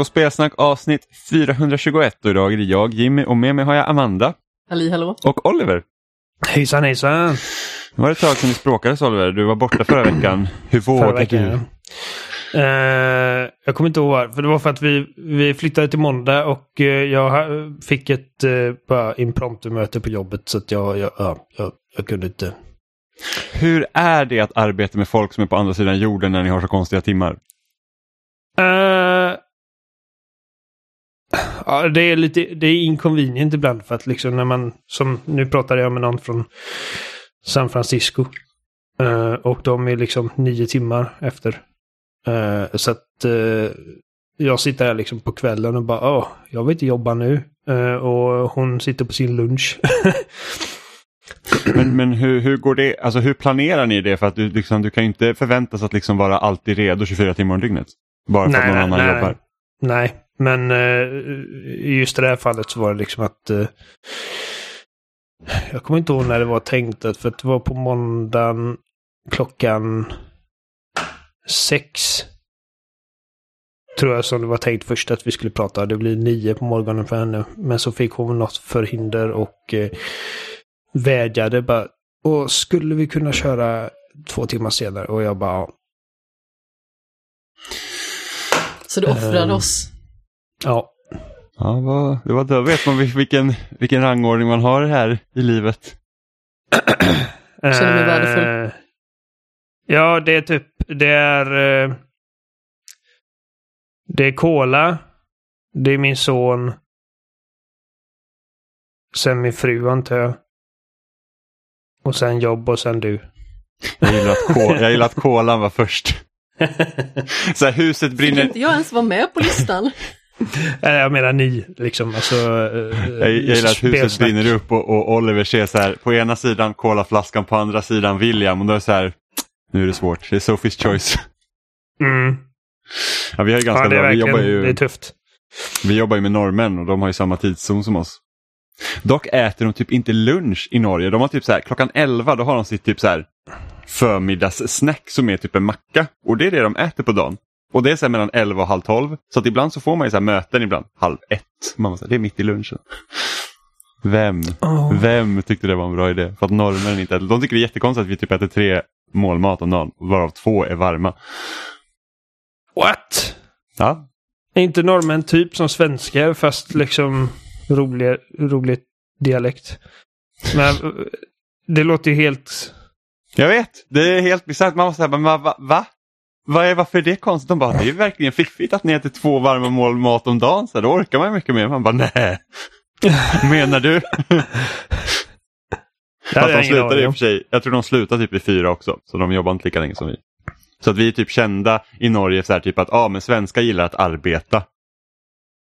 På Spelsnack avsnitt 421 och idag är det jag, Jimmy, och med mig har jag Amanda. Halli hallå. Och Oliver. Hejsan hejsan. Det var ett tag sedan vi språkades Oliver. Du var borta förra veckan. Hur vågar du? Uh, jag kommer inte ihåg varför. Det var för att vi, vi flyttade till måndag och uh, jag fick ett uh, bara impromptu-möte på jobbet så att jag, jag, ja, jag, jag kunde inte. Hur är det att arbeta med folk som är på andra sidan jorden när ni har så konstiga timmar? Uh, ja, det är lite det är inconvenient ibland för att liksom när man, som nu pratade jag med någon från San Francisco. Uh, och de är liksom nio timmar efter. Uh, så att jag sitter här liksom på kvällen och bara, åh, jag vill inte jobba nu. och hon sitter på sin lunch. men men hur, hur går det, alltså hur planerar ni det? För att du, liksom, du kan ju inte förväntas att liksom vara alltid redo 24 timmar om dygnet. Bara för nej, att någon annan nej, jobbar. Nej, men i just det här fallet så var det liksom att uh, jag kommer inte ihåg när det var tänkt, för det var på måndagen klockan sex. Tror jag som det var tänkt först att vi skulle prata. Det blir nio på morgonen för henne. Men så fick hon något förhinder och eh, vädjade bara. Och skulle vi kunna köra två timmar senare? Och jag bara, Så du offrade um, oss? Ja. Ja, vad, det var, då vet man vilken, vilken rangordning man har här i livet. Känner mig värdefull. Uh, ja, det är typ, det är... Uh, det är Cola. Det är min son. Sen min fru antar jag. Och sen jobb och sen du. Jag gillar att, kol, jag gillar att kolan var först. så här, huset brinner... Fick inte jag ens vara med på listan? jag menar ni, liksom. Alltså, jag, jag gillar att huset brinner upp och, och, Oliver ser så här, på ena sidan kolaflaskan, på andra sidan William och då är det så här, nu är det svårt, det är Sophie's choice. Mm. Ja, vi har ganska ja, det är bra, vi jobbar ju, det är tufft. Vi jobbar ju med norrmän och de har ju samma tidszon som oss. Dock äter de typ inte lunch i Norge. De har typ så här, klockan 11 då har de sitt typ så här förmiddagssnack som är typ en macka. Och det är det de äter på dagen. Och det är så mellan 11 och halv 12. Så att ibland så får man ju så möten ibland halv ett. Man säga, det är mitt i lunchen. Vem, oh. vem tyckte det var en bra idé? För att norrmännen inte äter. De tycker det är jättekonstigt att vi typ äter tre målmat om dagen. Varav två är varma. What? Ja. Är inte norrmän typ som svenskar fast liksom rolig, rolig dialekt? Men det låter ju helt jag vet, det är helt bisarrt. Man måste säga, men va? va? va är, varför är det konstigt? De bara, det är verkligen fiffigt att ni äter två varma mål mat om dagen. Så då orkar man mycket mer. Man bara, nej. Menar du? Fast de slutar i och för sig, jag tror de slutar typ i fyra också. Så de jobbar inte lika länge som vi. Så att vi är typ kända i Norge så här, typ att ah, men svenskar gillar att arbeta.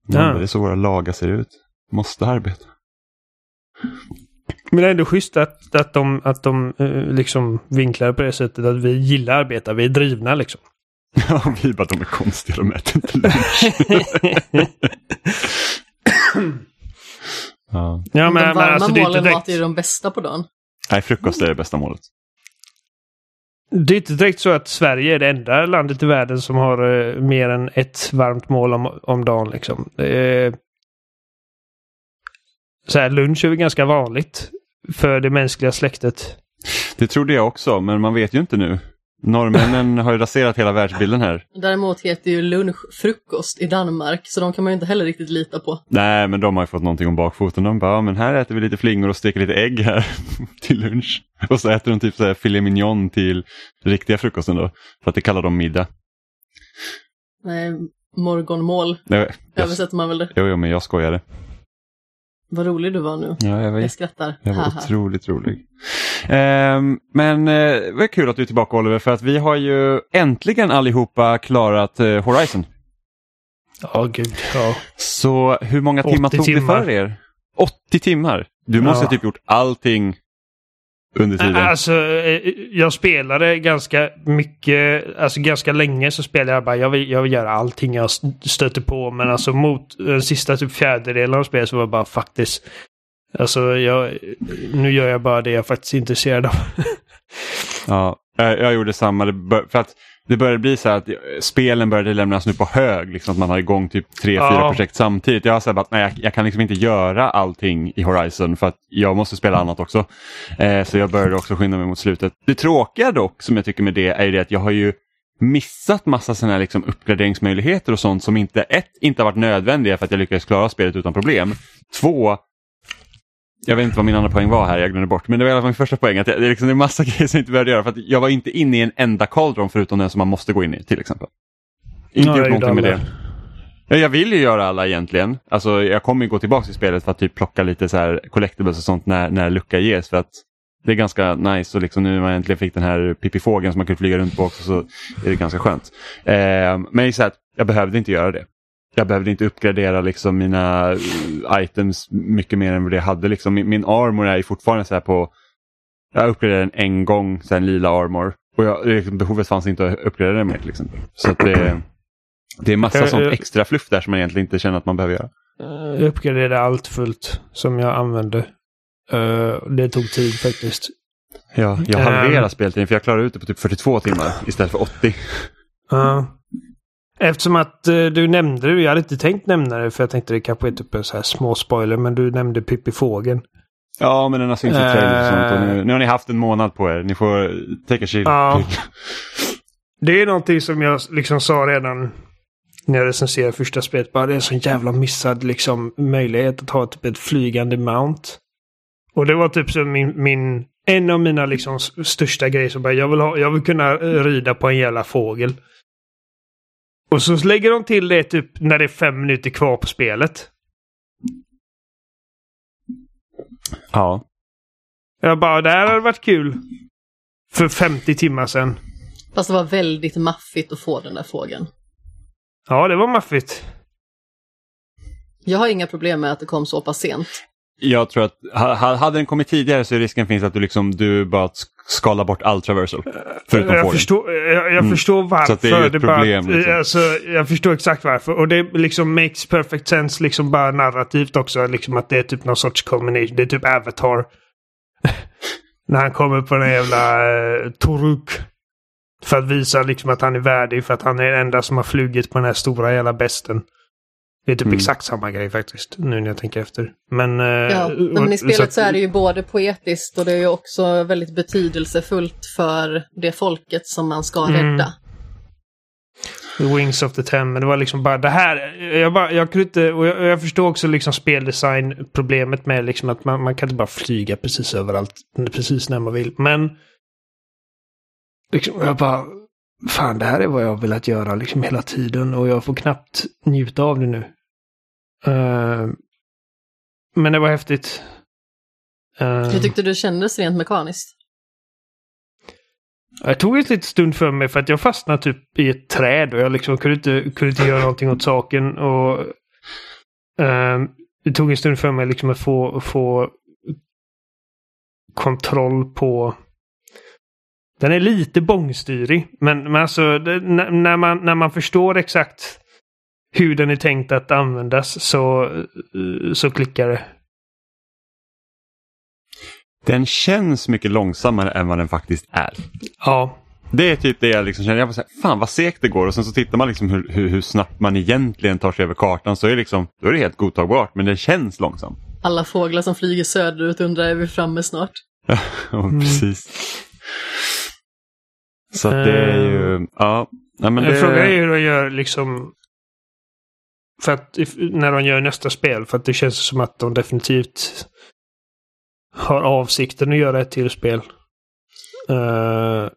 Ja. det är så våra lagar ser ut. Måste arbeta. Men det är ändå schysst att, att de, att de uh, liksom vinklar på det sättet att vi gillar att arbeta, vi är drivna liksom. Ja, vi bara de är konstiga, de äter inte lunch. ja. ja, men, de varma men, alltså, målen direkt... mat är de bästa på dagen. Nej, frukost är det bästa målet. Det är inte direkt så att Sverige är det enda landet i världen som har uh, mer än ett varmt mål om, om dagen. Liksom. Uh, så här, lunch är väl ganska vanligt för det mänskliga släktet. Det trodde jag också, men man vet ju inte nu. Norrmännen har ju raserat hela världsbilden här. Däremot heter ju lunch frukost i Danmark, så de kan man ju inte heller riktigt lita på. Nej, men de har ju fått någonting om bakfoten. De bara, ja, men här äter vi lite flingor och steker lite ägg här till lunch. Och så äter de typ så här filet mignon till riktiga frukosten då, för att det kallar de middag. Nej, morgonmål Nej, översätter man väl det? Jo, jo, men jag skojade. Vad rolig du var nu. Ja, jag, var, jag skrattar. Jag var otroligt rolig. Um, men uh, det var kul att du är tillbaka Oliver för att vi har ju äntligen allihopa klarat uh, Horizon. Ja, gud. Ja. Så hur många timmar tog timmar. det för er? 80 timmar? Du måste ja. ha typ gjort allting under tiden? Alltså, eh, jag spelade ganska mycket, alltså ganska länge så spelade jag bara, jag vill, jag vill göra allting jag stöter på. Men alltså mot den sista typ fjärdedelen av spelet så var det bara faktiskt, alltså jag, nu gör jag bara det jag faktiskt är intresserad av. ja, jag, jag gjorde samma. För att det började bli så att spelen började lämnas nu på hög, liksom att man har igång typ tre, ja. fyra projekt samtidigt. Jag har sagt att nej, jag, jag, kan liksom inte göra allting i Horizon för att jag måste spela annat också. Eh, så jag började också skynda mig mot slutet. Det tråkiga dock som jag tycker med det är det att jag har ju missat massa sådana här liksom uppgraderingsmöjligheter och sånt som inte, ett, inte har varit nödvändiga för att jag lyckades klara spelet utan problem. Två, jag vet inte vad min andra poäng var här, jag glömde bort. Men det var i alla fall min första poäng. Att det, är liksom, det är massa grejer som jag inte behövde göra. För att jag var inte inne i en enda cauldron förutom den som man måste gå in i till exempel. Inte gjort någonting med det. Ja, jag vill ju göra alla egentligen. Alltså, jag kommer gå tillbaka till spelet för att typ plocka lite så här collectibles och sånt när, när lucka ges. För att det är ganska nice och liksom nu när man äntligen fick den här pippifågeln som man kunde flyga runt på också så är det ganska skönt. Eh, men så att jag behövde inte göra det. Jag behövde inte uppgradera liksom mina uh, items mycket mer än vad jag hade. Liksom. Min, min armor är fortfarande så här på... Jag uppgraderade den en gång, så en lila armor. Och jag, liksom, behovet fanns inte att uppgradera den mer till exempel. Så det, det är massa sånt extra fluff där som man egentligen inte känner att man behöver göra. Jag uppgraderade allt fullt som jag använde. Uh, det tog tid faktiskt. Ja, jag halverade um, speltiden för jag klarade ut det på typ 42 timmar istället för 80. Uh, Eftersom att uh, du nämnde det, jag hade inte tänkt nämna det för jag tänkte det kanske är typ en så här små spoiler, men du nämnde Pippi Fågeln. Ja, men den har synts i trailers och nu, nu, har ni haft en månad på er. Ni får take a chill. Ja. det är någonting som jag liksom sa redan när jag recenserade första spelet. Bara det är en sån jävla missad liksom, möjlighet att ha typ ett flygande mount. Och det var typ som min, min en av mina liksom största grejer. Som bara, jag, vill ha, jag vill kunna rida på en jävla fågel. Och så lägger de till det typ när det är fem minuter kvar på spelet. Ja. Jag bara, det här hade varit kul. För 50 timmar sedan. Fast det var väldigt maffigt att få den där fågeln. Ja, det var maffigt. Jag har inga problem med att det kom så pass sent. Jag tror att hade den kommit tidigare så är risken finns att du, liksom, du bara skalar bort all traversal. Förutom jag, förstår, jag, jag mm. förstår varför. Så det är ett det problem. Bara, liksom. alltså, jag förstår exakt varför. Och det liksom makes perfect sense liksom bara narrativt också. Liksom att det är typ någon sorts combination. Det är typ Avatar. När han kommer på den jävla uh, Toruk. För att visa liksom att han är värdig för att han är den enda som har flugit på den här stora jävla besten. Det är typ mm. exakt samma grej faktiskt, nu när jag tänker efter. Men, eh, ja, men i spelet så, är det ju både poetiskt och det är ju också väldigt betydelsefullt för det folket som man ska mm. rädda. The Wings of the Ten, men det var liksom bara det här. Jag, bara, jag kunde inte, och jag, jag förstår också liksom speldesign-problemet med liksom att man, man kan inte bara flyga precis överallt, precis när man vill. Men liksom, jag bara, fan det här är vad jag har velat göra liksom hela tiden och jag får knappt njuta av det nu. Uh, men det var häftigt. Uh, Hur tyckte du kändes rent mekaniskt? Jag tog en liten stund för mig för att jag fastnade typ i ett träd och jag liksom kunde inte, kunde inte göra någonting åt saken. Och, uh, det tog en stund för mig liksom att få, få kontroll på den är lite bångstyrig, men, men alltså det, när, man, när man förstår exakt hur den är tänkt att användas så, så klickar det. Den känns mycket långsammare än vad den faktiskt är. Ja. Det är typ det jag liksom känner. Jag bara säga, fan vad segt det går och sen så tittar man liksom hur, hur, hur, snabbt man egentligen tar sig över kartan så är, liksom, då är det helt godtagbart men det känns långsamt. Alla fåglar som flyger söderut undrar är vi framme snart? ja, precis. Så det är ju, uh, ja. Nej, men det... Frågan är hur de gör liksom för att när de gör nästa spel, för att det känns som att de definitivt har avsikten att göra ett till spel. Uh, ja,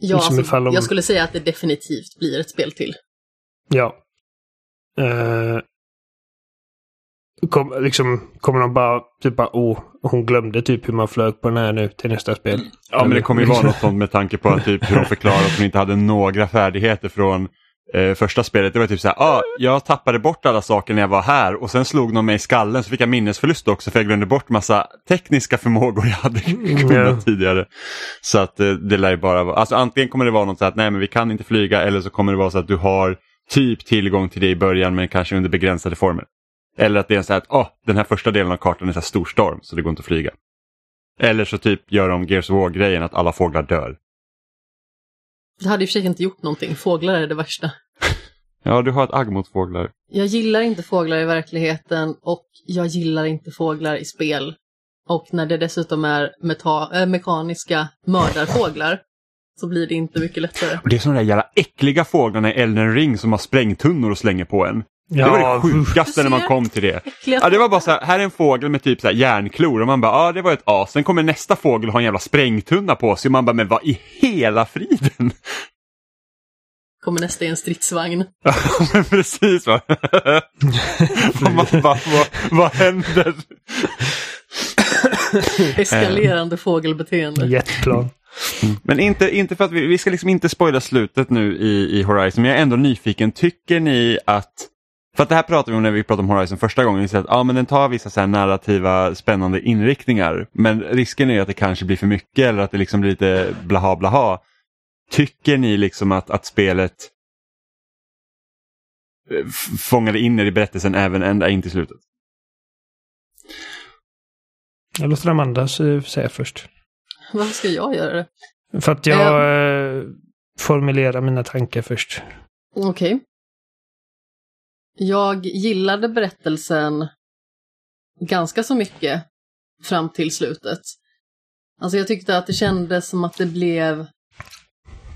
liksom alltså, de... jag skulle säga att det definitivt blir ett spel till. Ja. Uh, Kom, liksom, kommer de bara typ bara, oh, hon glömde typ hur man flög på den här nu till nästa spel. Ja, men det kommer ju vara något sånt med tanke på att typ hur de förklarar att hon inte hade några färdigheter från eh, första spelet. Det var typ så här, ah, jag tappade bort alla saker när jag var här och sen slog de mig i skallen så fick jag minnesförlust också för jag glömde bort massa tekniska förmågor jag hade kunnat yeah. tidigare. Så att eh, det lär ju bara vara, alltså antingen kommer det vara något så att nej men vi kan inte flyga eller så kommer det vara så att du har typ tillgång till det i början men kanske under begränsade former. Eller att det är så här att oh, den här första delen av kartan är så stor storm så det går inte att flyga. Eller så typ gör de Gears of War-grejen att alla fåglar dör. Det hade i och för sig inte gjort någonting. Fåglar är det värsta. Ja, du har ett agg mot fåglar. Jag gillar inte fåglar i verkligheten och jag gillar inte fåglar i spel. Och när det dessutom är äh, mekaniska mördarfåglar så blir det inte mycket lättare. Och det är som de där jävla äckliga fåglarna i Elden Ring som har sprängtunnor och slänger på en. Det var det sjukaste när man kom till det. Ja, det var bara så här, här är en fågel med typ så här järnklor och man bara, ja det var ett as. Sen kommer nästa fågel och har en jävla sprängtunna på sig och man bara, men vad i hela friden? kommer nästa i en stridsvagn. Ja, men precis va. man bara, vad, vad händer? Eskalerande fågelbeteende. Jetplan. Men inte, inte för att vi, vi ska liksom inte spoila slutet nu i, i Horizon, men jag är ändå nyfiken. Tycker ni att för att det här pratade vi om när vi pratade om Horizon första gången. Vi sa att ja, men den tar vissa så här narrativa spännande inriktningar. Men risken är att det kanske blir för mycket eller att det liksom blir lite blaha blaha. Tycker ni liksom att, att spelet eh, fångade in er i berättelsen även ända in till slutet? Jag låter Amanda säga först. Varför ska jag göra det? För att jag eh, formulerar mina tankar först. Okej. Jag gillade berättelsen ganska så mycket fram till slutet. Alltså jag tyckte att det kändes som att det blev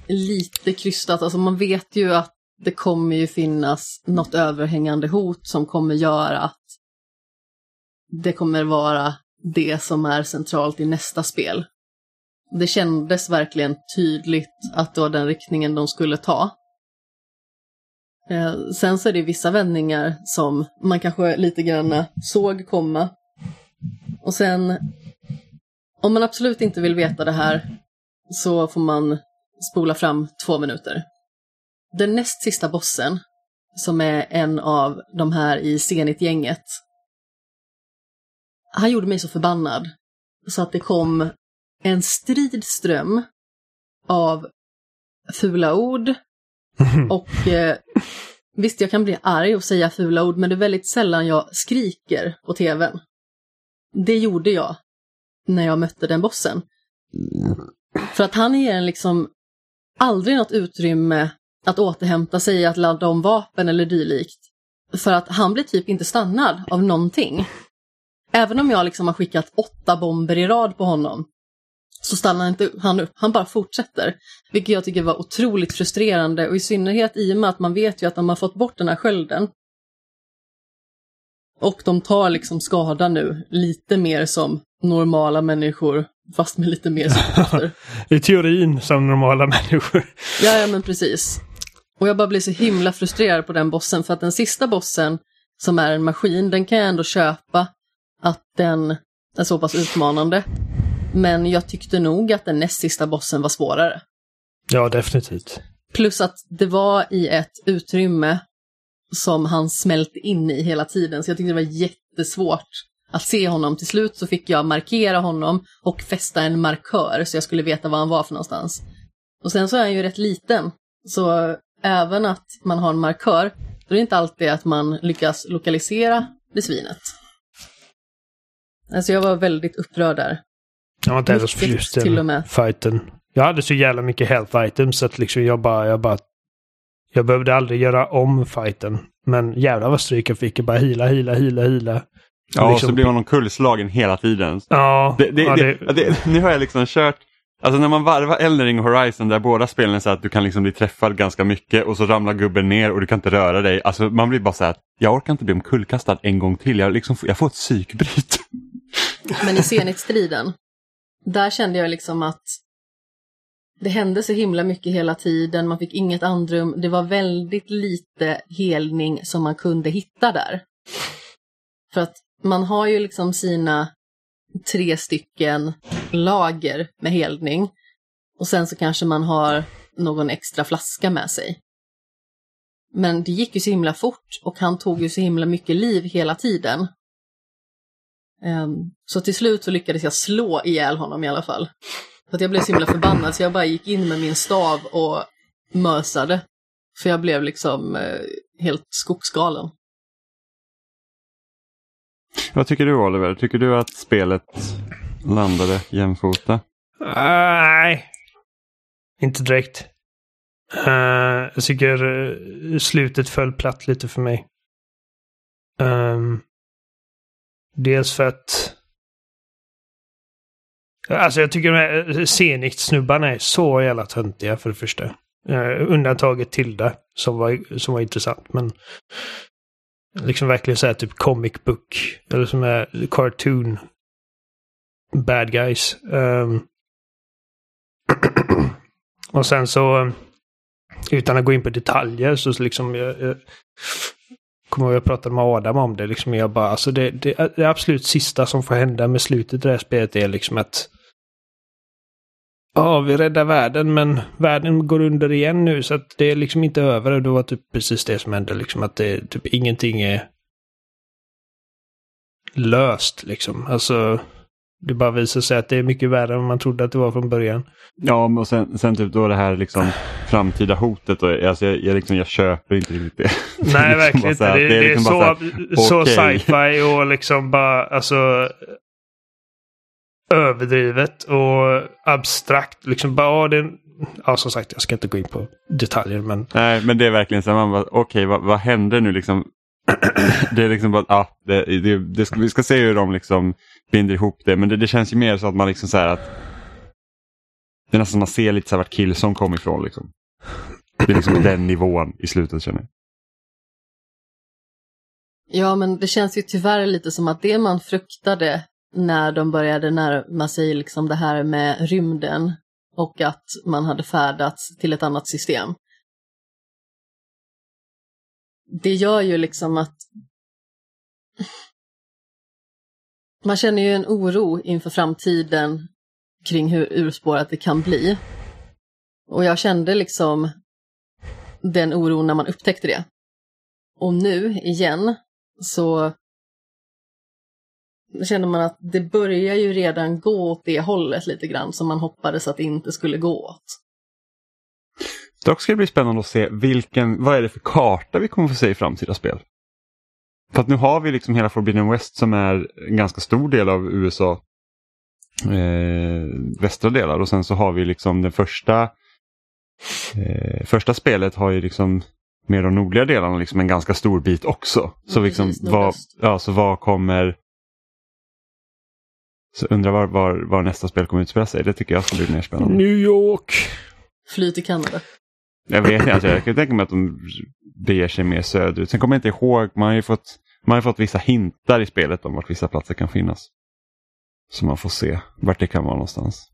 lite krystat. Alltså man vet ju att det kommer ju finnas något överhängande hot som kommer göra att det kommer vara det som är centralt i nästa spel. Det kändes verkligen tydligt att det var den riktningen de skulle ta. Eh, sen så är det vissa vändningar som man kanske lite grann såg komma. Och sen, om man absolut inte vill veta det här så får man spola fram två minuter. Den näst sista bossen, som är en av de här i Zenit-gänget, han gjorde mig så förbannad så att det kom en stridström av fula ord och eh, visst, jag kan bli arg och säga fula ord, men det är väldigt sällan jag skriker på tvn. Det gjorde jag när jag mötte den bossen. För att han ger en liksom aldrig något utrymme att återhämta sig, att ladda om vapen eller dylikt. För att han blir typ inte stannad av någonting. Även om jag liksom har skickat åtta bomber i rad på honom så stannar inte han upp, han bara fortsätter. Vilket jag tycker var otroligt frustrerande och i synnerhet i och med att man vet ju att de har fått bort den här skölden. Och de tar liksom skada nu lite mer som normala människor fast med lite mer superkrafter. I teorin som normala människor. Ja, ja, men precis. Och jag bara blir så himla frustrerad på den bossen för att den sista bossen som är en maskin, den kan jag ändå köpa att den är så pass utmanande. Men jag tyckte nog att den näst sista bossen var svårare. Ja, definitivt. Plus att det var i ett utrymme som han smälte in i hela tiden, så jag tyckte det var jättesvårt att se honom. Till slut så fick jag markera honom och fästa en markör så jag skulle veta var han var för någonstans. Och sen så är han ju rätt liten, så även att man har en markör, då är det inte alltid att man lyckas lokalisera det svinet. Alltså jag var väldigt upprörd där. Jag var inte heller så Mycket förtjust i och den med. fighten. Jag hade så jävla mycket health items så att liksom jag bara, jag bara... Jag behövde aldrig göra om fighten. Men jävlar vad stryk jag fick. Jag bara hila, hila, hila, hila. Ja, och Liksom- så blir man omkullslagen hela tiden. Ja, Det, det, ja, det, det, det, nu har jag liksom kört, alltså när man varvar Elden Ring och Horizon där båda spelen är så att du kan liksom bli träffad ganska mycket och så ramlar gubben ner och du kan inte röra dig. Alltså man blir bara så att jag orkar inte bli omkullkastad en gång till. Jag, liksom, jag får ett psykbryt. Men i Zenit-striden, där kände jag liksom att det hände så himla mycket hela tiden, man fick inget andrum, det var väldigt lite helning som man kunde hitta där. För att man har ju liksom sina tre stycken lager med helning och sen så kanske man har någon extra flaska med sig. Men det gick ju så himla fort och han tog ju så himla mycket liv hela tiden. Ehm, så till slut så lyckades jag slå ihjäl honom i alla fall. För att jag blev så himla förbannad så jag bara gick in med min stav och mösade. För jag blev liksom eh, helt skogsgalen. Vad tycker du Oliver? Tycker du att spelet landade jämfota? Nej. Inte direkt. Uh, jag tycker uh, slutet föll platt lite för mig. Um, dels för att... Alltså jag tycker de här eh, Zenit-snubbarna är så jävla töntiga för det första. Uh, undantaget Tilda som var, som var intressant. Men liksom verkligen så här typ comic book. Eller som är cartoon. Bad guys. Um, och sen så eh, utan att gå in på detaljer så liksom jag, jag kommer ihåg jag pratade med Adam om det. Liksom jag bara, alltså det, det, det absolut sista som får hända med slutet i det här spelet är liksom att Ja, vi räddar världen men världen går under igen nu så att det är liksom inte över. Och det var typ precis det som hände liksom att det typ ingenting är löst liksom. Alltså det bara visar sig att det är mycket värre än man trodde att det var från början. Ja, och sen, sen typ då det här liksom framtida hotet. Och, alltså jag, jag, liksom, jag köper inte riktigt det. Nej, verkligen inte. Det, det, är, liksom så, här, så okay. sci-fi och liksom bara alltså överdrivet och abstrakt. Liksom bara, det, ja, som sagt, jag ska inte gå in på detaljer. Men... Nej, men det är verkligen så man bara, okej, okay, vad, vad händer nu liksom? det är liksom bara, ja, det, det, det ska, vi ska se hur de liksom binder ihop det. Men det, det känns ju mer så att man liksom så här att det är nästan man ser lite så vart Killson kom ifrån. Liksom. Det är liksom den nivån i slutet känner jag. Ja, men det känns ju tyvärr lite som att det man fruktade när de började närma sig liksom det här med rymden och att man hade färdats till ett annat system. Det gör ju liksom att man känner ju en oro inför framtiden kring hur urspårat det kan bli. Och jag kände liksom den oron när man upptäckte det. Och nu igen så känner man att det börjar ju redan gå åt det hållet lite grann som man hoppades att det inte skulle gå åt. Dock ska det bli spännande att se vilken, vad är det för karta vi kommer få se i framtida spel. För att nu har vi liksom hela Forbidden West som är en ganska stor del av USA eh, västra delar och sen så har vi liksom den första eh, första spelet har ju liksom mer de nordliga delarna liksom en ganska stor bit också. Så, mm, liksom, vad, ja, så vad kommer så undrar var, var, var nästa spel kommer utspela sig. Det tycker jag ska bli mer spännande. New York! Fly till Kanada. Jag vet inte, alltså, jag kan tänka mig att de beger sig mer söderut. Sen kommer jag inte ihåg, man har ju fått, man har fått vissa hintar i spelet om vart vissa platser kan finnas. Så man får se vart det kan vara någonstans.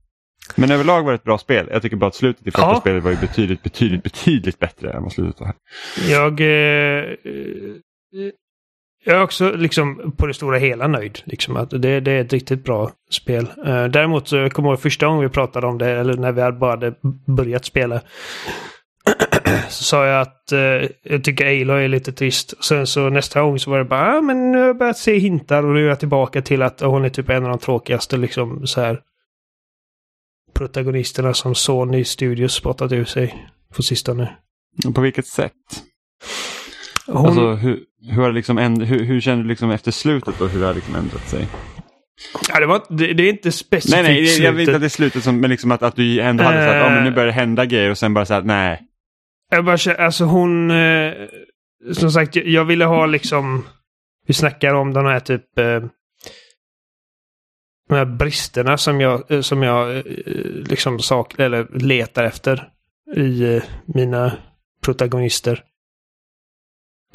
Men överlag var det ett bra spel. Jag tycker bara att slutet i första ja. spelet var ju betydligt, betydligt, betydligt bättre än vad slutet var här. Jag, eh, jag är också liksom på det stora hela nöjd. Liksom, att det, det är ett riktigt bra spel. Uh, däremot så jag kommer ihåg första gången vi pratade om det, eller när vi bara hade börjat spela. så sa jag att uh, jag tycker Aloy är lite trist. Sen så nästa gång så var det bara, ah, men nu har jag börjat se hintar och nu är jag tillbaka till att hon är typ en av de tråkigaste liksom så här protagonisterna som Sony Studios spottat ur sig på sistone. På vilket sätt? Hon... Alltså, hur, hur, har liksom änd- hur, hur känner du liksom efter slutet och hur har det liksom ändrat sig? Ja, det, var, det, det är inte specifikt Nej, nej, slutet. jag vet inte att det är slutet som, men liksom att, att du ändå hade uh, sagt att oh, nu börjar det hända grejer och sen bara så att nej. Jag bara känner, alltså hon, eh, som sagt, jag ville ha liksom, vi snackar om den här typ, eh, de här bristerna som jag, eh, som jag eh, liksom sak, eller letar efter i eh, mina protagonister.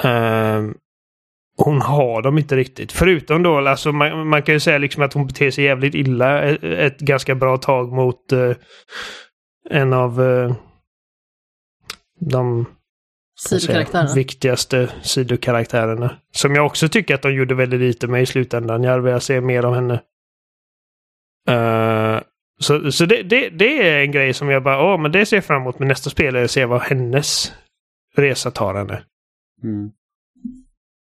Um, hon har dem inte riktigt. Förutom då, alltså man, man, kan ju säga liksom att hon beter sig jävligt illa ett, ett ganska bra tag mot uh, en av uh, de säga, viktigaste sidokaraktärerna. Som jag också tycker att de gjorde väldigt lite med i slutändan. Jag hade velat se mer av henne. Uh, så så det, det, det, är en grej som jag bara, åh, men det ser jag fram emot med nästa spel, är att se vad hennes resa tar henne. Mm.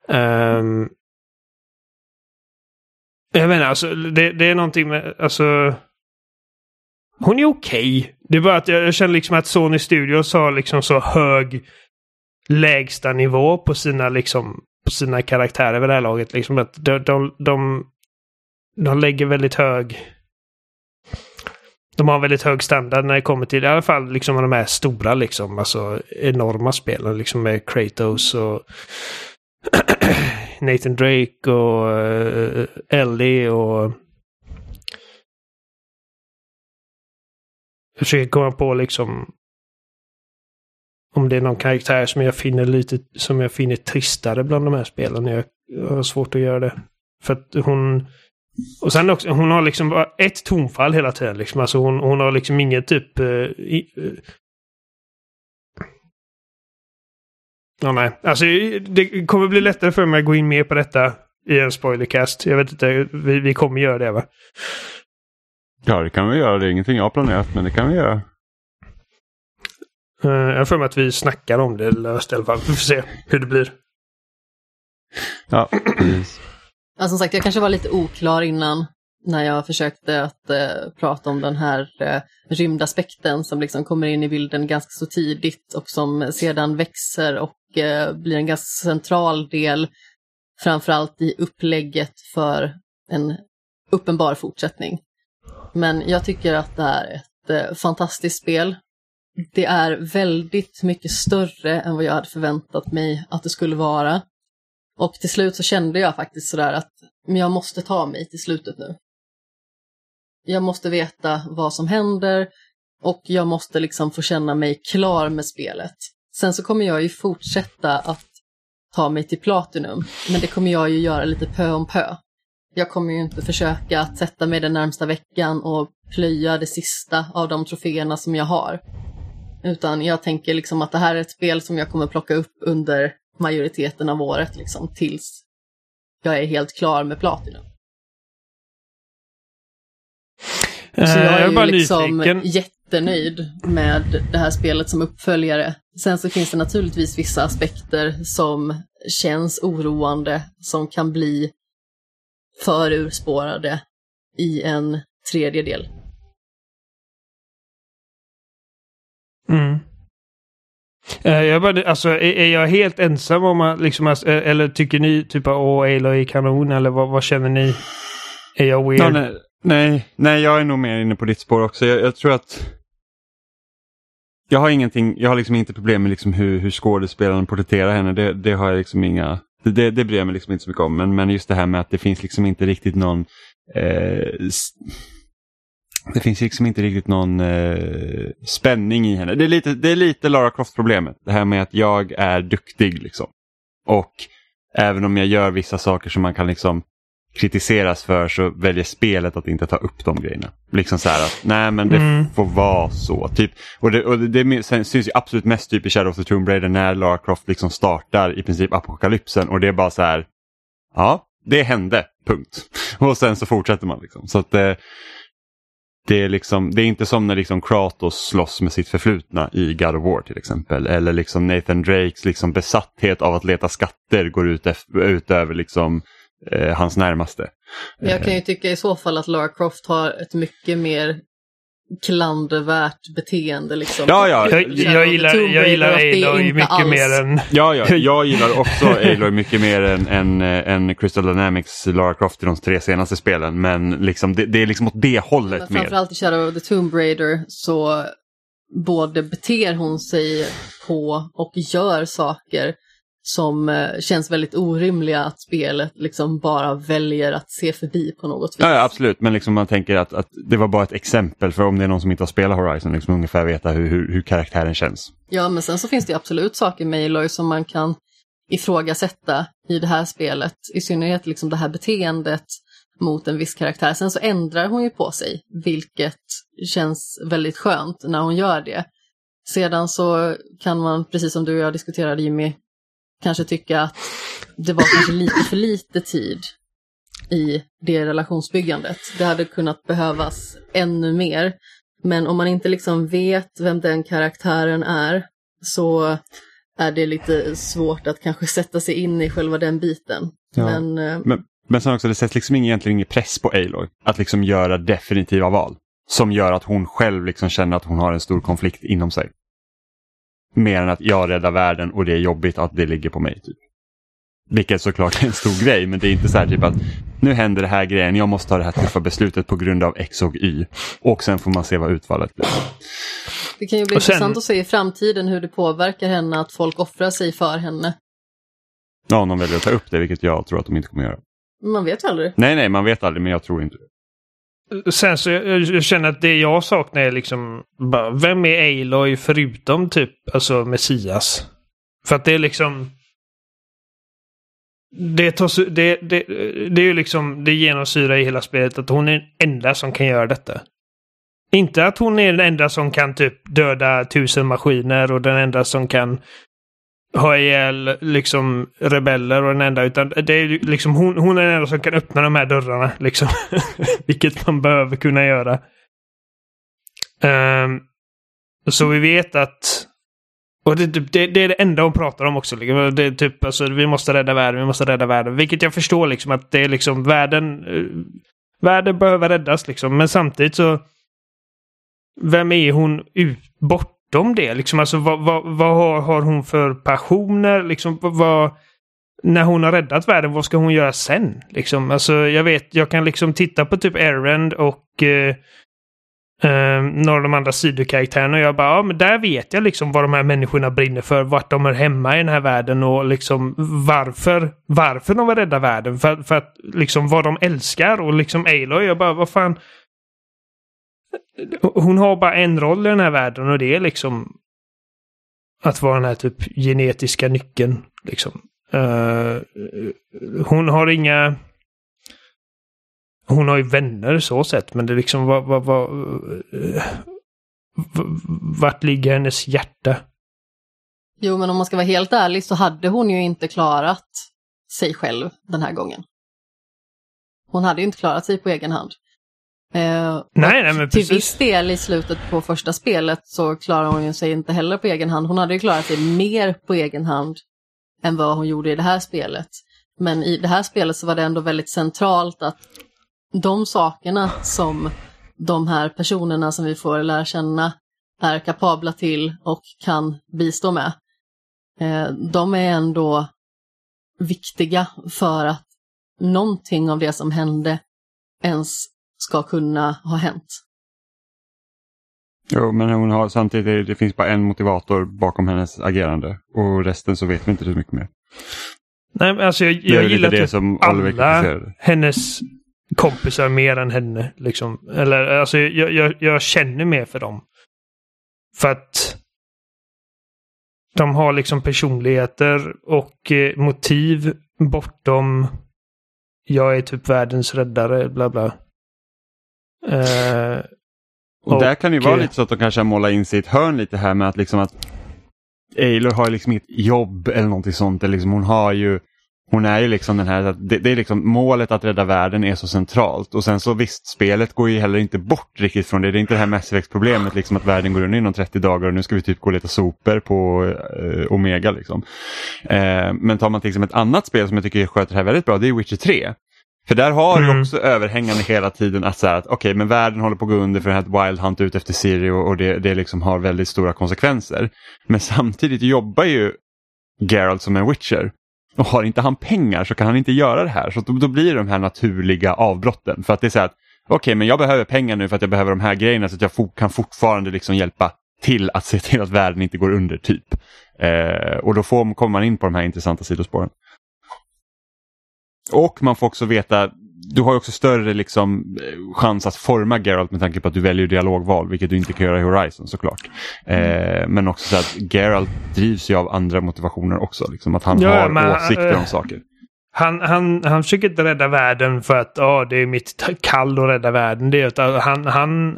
Um, jag menar, alltså, det, det, är någonting med, alltså... Hon är okej. Okay. Det är bara att jag, jag känner liksom att Sony Studios har liksom så hög lägsta nivå på sina liksom på sina karaktärer vid det här laget. Liksom att de, de, de, de lägger väldigt hög de har väldigt hög standard när det kommer till i alla fall liksom de här stora liksom, alltså enorma spelen liksom med Kratos och Nathan Drake och uh, Ellie och jag försöker komma på liksom om det är någon karaktär som jag finner lite som jag finner tristare bland de här spelen. Jag har svårt att göra det. För att hon och sen också, hon har liksom bara ett tonfall hela tiden. Liksom. Alltså hon, hon har liksom ingen typ... Uh, i, uh. Ja, nej. Alltså det kommer bli lättare för mig att gå in mer på detta i en spoilercast. Jag vet inte, vi, vi kommer göra det va? Ja, det kan vi göra. Det är ingenting jag har planerat, men det kan vi göra. Uh, jag har för mig att vi snackar om det löst i alla fall. Vi får se hur det blir. Ja, precis. Ja, som sagt, jag kanske var lite oklar innan när jag försökte att eh, prata om den här eh, rymdaspekten som liksom kommer in i bilden ganska så tidigt och som sedan växer och eh, blir en ganska central del, framförallt i upplägget för en uppenbar fortsättning. Men jag tycker att det är ett eh, fantastiskt spel. Det är väldigt mycket större än vad jag hade förväntat mig att det skulle vara. Och till slut så kände jag faktiskt sådär att men jag måste ta mig till slutet nu. Jag måste veta vad som händer och jag måste liksom få känna mig klar med spelet. Sen så kommer jag ju fortsätta att ta mig till Platinum, men det kommer jag ju göra lite pö om pö. Jag kommer ju inte försöka att sätta mig den närmsta veckan och plöja det sista av de troféerna som jag har. Utan jag tänker liksom att det här är ett spel som jag kommer plocka upp under majoriteten av året liksom tills jag är helt klar med Platinum. Så jag jag är är bara ju liksom nyfiken. jättenöjd med det här spelet som uppföljare. Sen så finns det naturligtvis vissa aspekter som känns oroande, som kan bli för urspårade i en tredje del. Mm. Eh, Jag bara, alltså, är, jag helt ensam om att liksom, alltså, eh, eller tycker ni typ att åh, Aloy är kanon eller vad, vad känner ni? Är jag weird? Ja, nej, nej, nej, jag är nog mer inne på ditt spår också. Jag, jag tror att jag har ingenting, jag har liksom inte problem med liksom hur, hur skådespelaren porträtterar henne. Det, det har jag liksom inga, det, det, det bryr jag mig liksom inte så mycket om. Men, men just det här med att det finns liksom inte riktigt någon eh, det finns liksom inte riktigt någon eh, spänning i henne. Det är lite, det är lite Lara Croft-problemet. Det här med att jag är duktig liksom. Och även om jag gör vissa saker som man kan liksom kritiseras för så väljer spelet att inte ta upp de grejerna. Liksom så här att nej men det Mm. får vara så. Typ, och det, och det, det syns ju absolut mest typ i Shadow of the Tomb Raider när Lara Croft liksom startar i princip apokalypsen och det är bara så här. Ja, det hände, punkt. Och sen så fortsätter man liksom. Så att eh, det är, liksom, det är inte som när liksom Kratos slåss med sitt förflutna i God of War till exempel. Eller liksom Nathan Drakes liksom besatthet av att leta skatter går ut, ut över liksom, eh, hans närmaste. Men jag kan ju tycka i så fall att Lara Croft har ett mycket mer klandervärt beteende liksom. Ja, ja. Jag, jag gillar, jag Aloy mycket alls- mer än... Ja, ja, jag gillar också Aloy mycket mer än, än, än Crystal Dynamics Lara Croft i de tre senaste spelen. Men liksom, det, det är liksom åt det hållet Men mer. framförallt i Shadow of the Tomb Raider så både beter hon sig på och gör saker som eh, känns väldigt orimliga att spelet liksom bara väljer att se förbi på något vis. Ja, ja, absolut, men liksom man tänker att, att det var bara ett exempel för om det är någon som inte har spelat Horizon, liksom ungefär veta hur, hur, hur karaktären känns. Ja, men sen så finns det absolut saker med Aloy som man kan ifrågasätta i det här spelet. I synnerhet liksom det här beteendet mot en viss karaktär. Sen så ändrar hon ju på sig, vilket känns väldigt skönt när hon gör det. Sedan så kan man, precis som du och jag diskuterade Jimmy, kanske tycka att det var kanske lite för lite tid i det relationsbyggandet. Det hade kunnat behövas ännu mer. Men om man inte liksom vet vem den karaktären är så är det lite svårt att kanske sätta sig in i själva den biten. Ja. Men eh, Men, men sen också, det sätts liksom ingen, egentligen ingen press på Aloy att liksom göra definitiva val. Som gör att hon själv liksom känner att hon har en stor konflikt inom sig. Mer än att jag räddar världen och det är jobbigt att det ligger på mig. Typ. Vilket såklart är en stor grej, men det är inte så här typ att nu händer det här grejen, jag måste ta det här tuffa beslutet på grund av X och Y. Och sen får man se vad utfallet blir. Det kan ju bli sen- intressant att se i framtiden hur det påverkar henne att folk offrar sig för henne. Ja, om de väljer att ta upp det, vilket jag tror att de inte kommer göra. Man vet aldrig. Nej, nej, man vet aldrig, men jag tror inte det. Sen så jag, jag känner att det jag saknar är liksom bara, vem är Aloy förutom typ alltså Messias? För att det är liksom det, tar, det, det, det är ju liksom det genomsyrar i hela spelet att hon är den enda som kan göra detta. Inte att hon är den enda som kan typ döda tusen maskiner och den enda som kan ha ihjäl liksom rebeller och den enda utan det är ju liksom hon, hon är den enda som kan öppna de här dörrarna liksom. Vilket man behöver kunna göra. Um, så vi vet att och det, det, det är det enda hon pratar om också. Liksom. Det är typ alltså, vi måste rädda världen, vi måste rädda världen. Vilket jag förstår liksom att det är liksom världen. Eh, världen behöver räddas liksom. Men samtidigt så. Vem är hon ut, bortom det? Liksom, alltså, vad, vad, vad har, har hon för passioner? Liksom, vad, när hon har räddat världen, vad ska hon göra sen? Liksom, alltså, jag vet, jag kan liksom titta på typ Erend och eh, eh, några av de andra sidokaraktärerna och jag bara, ja men där vet jag liksom vad de här människorna brinner för, vart de är hemma i den här världen och liksom varför, varför de vill rädda världen. För, för att liksom vad de älskar och liksom Aloy, jag bara, vad fan. Hon har bara en roll i den här världen och det är liksom att vara den här typ genetiska nyckeln. Liksom. Uh, hon har inga... Hon har ju vänner så sett, men det är liksom vad... vad, vad uh, vart ligger hennes hjärta? Jo, men om man ska vara helt ärlig så hade hon ju inte klarat sig själv den här gången. Hon hade ju inte klarat sig på egen hand. Eh, Nej, nej, men till precis. viss del i slutet på första spelet så klarar hon ju sig inte heller på egen hand. Hon hade ju klarat sig mer på egen hand än vad hon gjorde i det här spelet. Men i det här spelet så var det ändå väldigt centralt att de sakerna som de här personerna som vi får lära känna är kapabla till och kan bistå med. Eh, de är ändå viktiga för att någonting av det som hände ens ska kunna ha hänt. Jo, men hon har samtidigt, det, finns bara en motivator bakom hennes agerande och resten så vet vi inte så mycket mer. Nej, men alltså jag, jag gillar lite det typ som alla hennes kompisar mer än henne. Liksom. Eller alltså jag, jag, jag känner mer för dem. För att de har liksom personligheter och eh, motiv bortom jag är typ världens räddare, bla bla. Eh, Och, där kan det ju vara eh, lite så att de kanske har målat in sig i ett hörn lite här med att liksom att Aloy har liksom inget jobb eller någonting sånt. Eller liksom hon har ju hon är ju liksom den här, det, det är liksom målet att rädda världen är så centralt och sen så visst, spelet går ju heller inte bort riktigt från det. Det är inte det här Mass Effect-problemet liksom att världen går under inom 30 dagar och nu ska vi typ gå och leta sopor på eh, Omega liksom. Eh, men tar man till exempel ett annat spel som jag tycker sköter det här väldigt bra, det är Witcher 3. För där har du Mm. också överhängande hela tiden att, så här, att okej, men världen håller på att gå under för att Wild Hunt ut efter Siri och, och det, det liksom har väldigt stora konsekvenser. Men samtidigt jobbar ju Geralt som en Witcher. Och har inte han pengar så kan han inte göra det här. Så då, då blir det de här naturliga avbrotten. För att det är så här att okej, men jag behöver pengar nu för att jag behöver de här grejerna så att jag fo- kan fortfarande liksom hjälpa till att se till att världen inte går under typ. Eh, och då får, kommer man in på de här intressanta sidospåren. Och man får också veta, du har ju också större liksom, eh, chans att forma Geralt med tanke på att du väljer dialogval, vilket du inte kan göra i Horizon såklart. Eh, men också så att Geralt drivs ju av andra motivationer också, liksom, att han Ja, har men, åsikter eh, om saker. Han, han, han försöker inte rädda världen för att ja, det är mitt kall att rädda världen. Det är att han, han eh,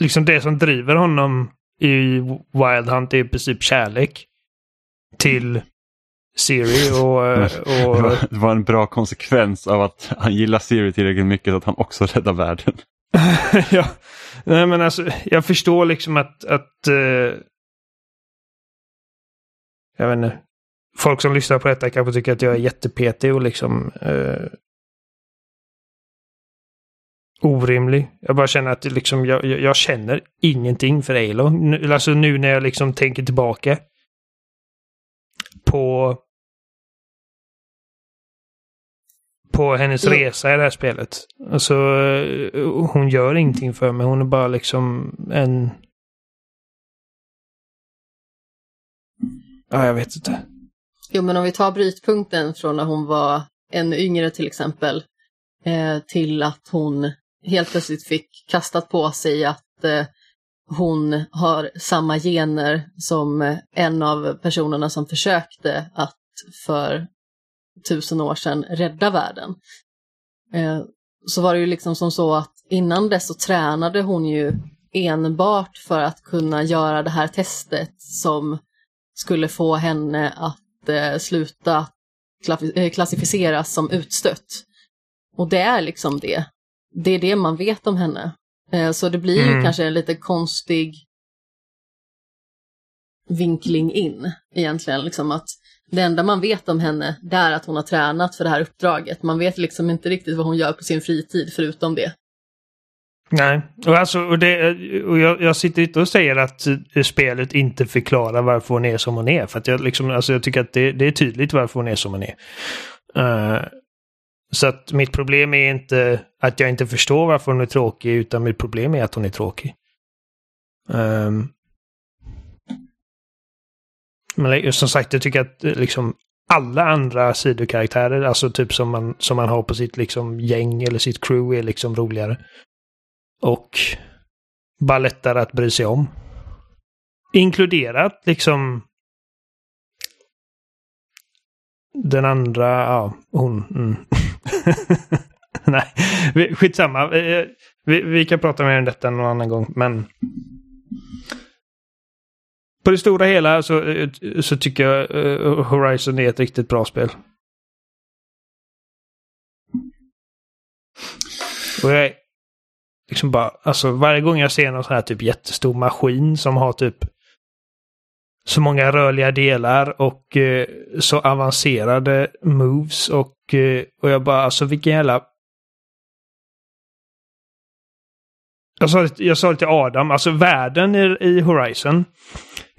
liksom det som driver honom i Wild Hunt är i princip kärlek till Siri och, Det och var, det var en bra konsekvens av att han gillar Siri tillräckligt mycket så att han också räddar världen. ja. Nej men alltså, jag förstår liksom att, att eh, jag vet inte. Folk som lyssnar på detta kanske tycker att jag är jättepetig och liksom eh, orimlig. Jag bara känner att liksom, jag, jag, känner ingenting för Alo. Alltså nu när jag liksom tänker tillbaka på på hennes Jo. resa i det här spelet. Alltså, eh, hon gör ingenting för mig. Hon är bara liksom en... Ja, jag vet inte. Jo, men om vi tar brytpunkten från när hon var ännu yngre till exempel, eh, till att hon helt plötsligt fick kastat på sig att eh, hon har samma gener som en av personerna som försökte att för tusen år sedan rädda världen. Eh, så var det ju liksom som så att innan dess så tränade hon ju enbart för att kunna göra det här testet som skulle få henne att eh, sluta eh, klassificeras som utstött. Och det är liksom det. Det är det man vet om henne. Eh, så det blir ju Mm. kanske en lite konstig vinkling in egentligen. Liksom att det enda man vet om henne det är att hon har tränat för det här uppdraget. Man vet liksom inte riktigt vad hon gör på sin fritid förutom det. Nej, och, alltså, och, det, och jag, jag sitter inte och säger att spelet inte förklarar varför hon är som hon är. För att jag, liksom, alltså, jag tycker att det, det är tydligt varför hon är som hon är. Uh, så att mitt problem är inte att jag inte förstår varför hon är tråkig, utan mitt problem är att hon är tråkig. Um, men som sagt, jag tycker att eh, liksom alla andra sidokaraktärer, alltså typ som man, som man har på sitt liksom gäng eller sitt crew är liksom roligare. Och bara lättare att bry sig om. Inkluderat liksom den andra, ja, hon. Mm. Nej, skitsamma. Vi, vi kan prata mer om detta någon annan gång, men på det stora hela så, eh, så tycker jag eh, Horizon är ett riktigt bra spel. Och jag liksom bara, alltså varje gång jag ser någon sån här typ jättestor maskin som har typ så många rörliga delar och eh, så avancerade moves och, eh, och jag bara, alltså vilken jävla... Jag sa, det- jag sa det till Adam, alltså världen i, i Horizon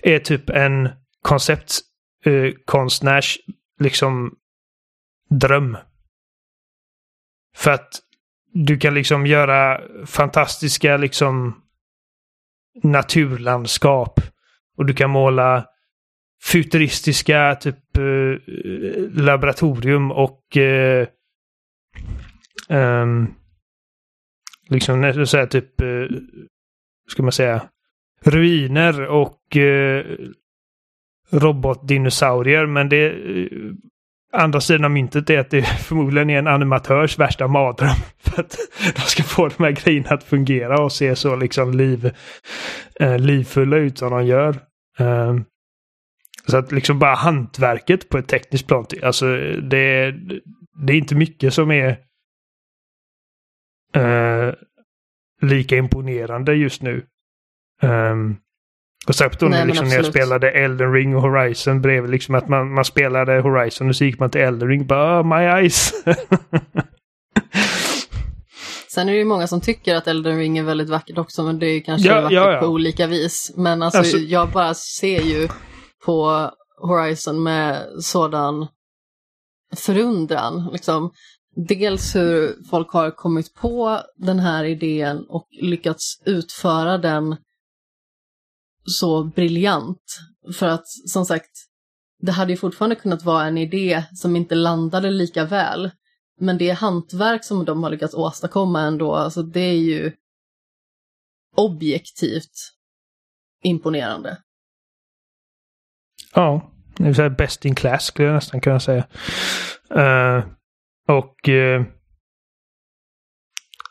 är typ en konceptkonstnärs eh, liksom dröm. För att du kan liksom göra fantastiska liksom naturlandskap. Och du kan måla futuristiska typ eh, laboratorium och eh, um, liksom så här, typ eh, ska man säga ruiner och eh, robotdinosaurier. Men det eh, andra sidan av myntet är att det förmodligen är en animatörs värsta mardröm. För att de ska få de här grejerna att fungera och se så liksom liv, eh, livfulla ut som de gör. Eh, så att liksom bara hantverket på ett tekniskt plan, alltså det, det är inte mycket som är eh, lika imponerande just nu. Um, Nej, när, liksom, när jag spelade Elden Ring och Horizon bredvid liksom att man, man spelade Horizon och så gick man till Elden Ring bara oh, my eyes. Sen är det ju många som tycker att Elden Ring är väldigt vackert också, men det är kanske Ja, vackert ja, ja. på olika vis. Men alltså, Alltså- jag bara ser ju på Horizon med sådan förundran. Liksom. Dels hur folk har kommit på den här idén och lyckats utföra den så briljant. För att som sagt, det hade ju fortfarande kunnat vara en idé som inte landade lika väl. Men det hantverk som de har lyckats åstadkomma ändå, alltså det är ju objektivt imponerande. Ja, det vill säga best in class skulle jag nästan kunna säga. Uh, och uh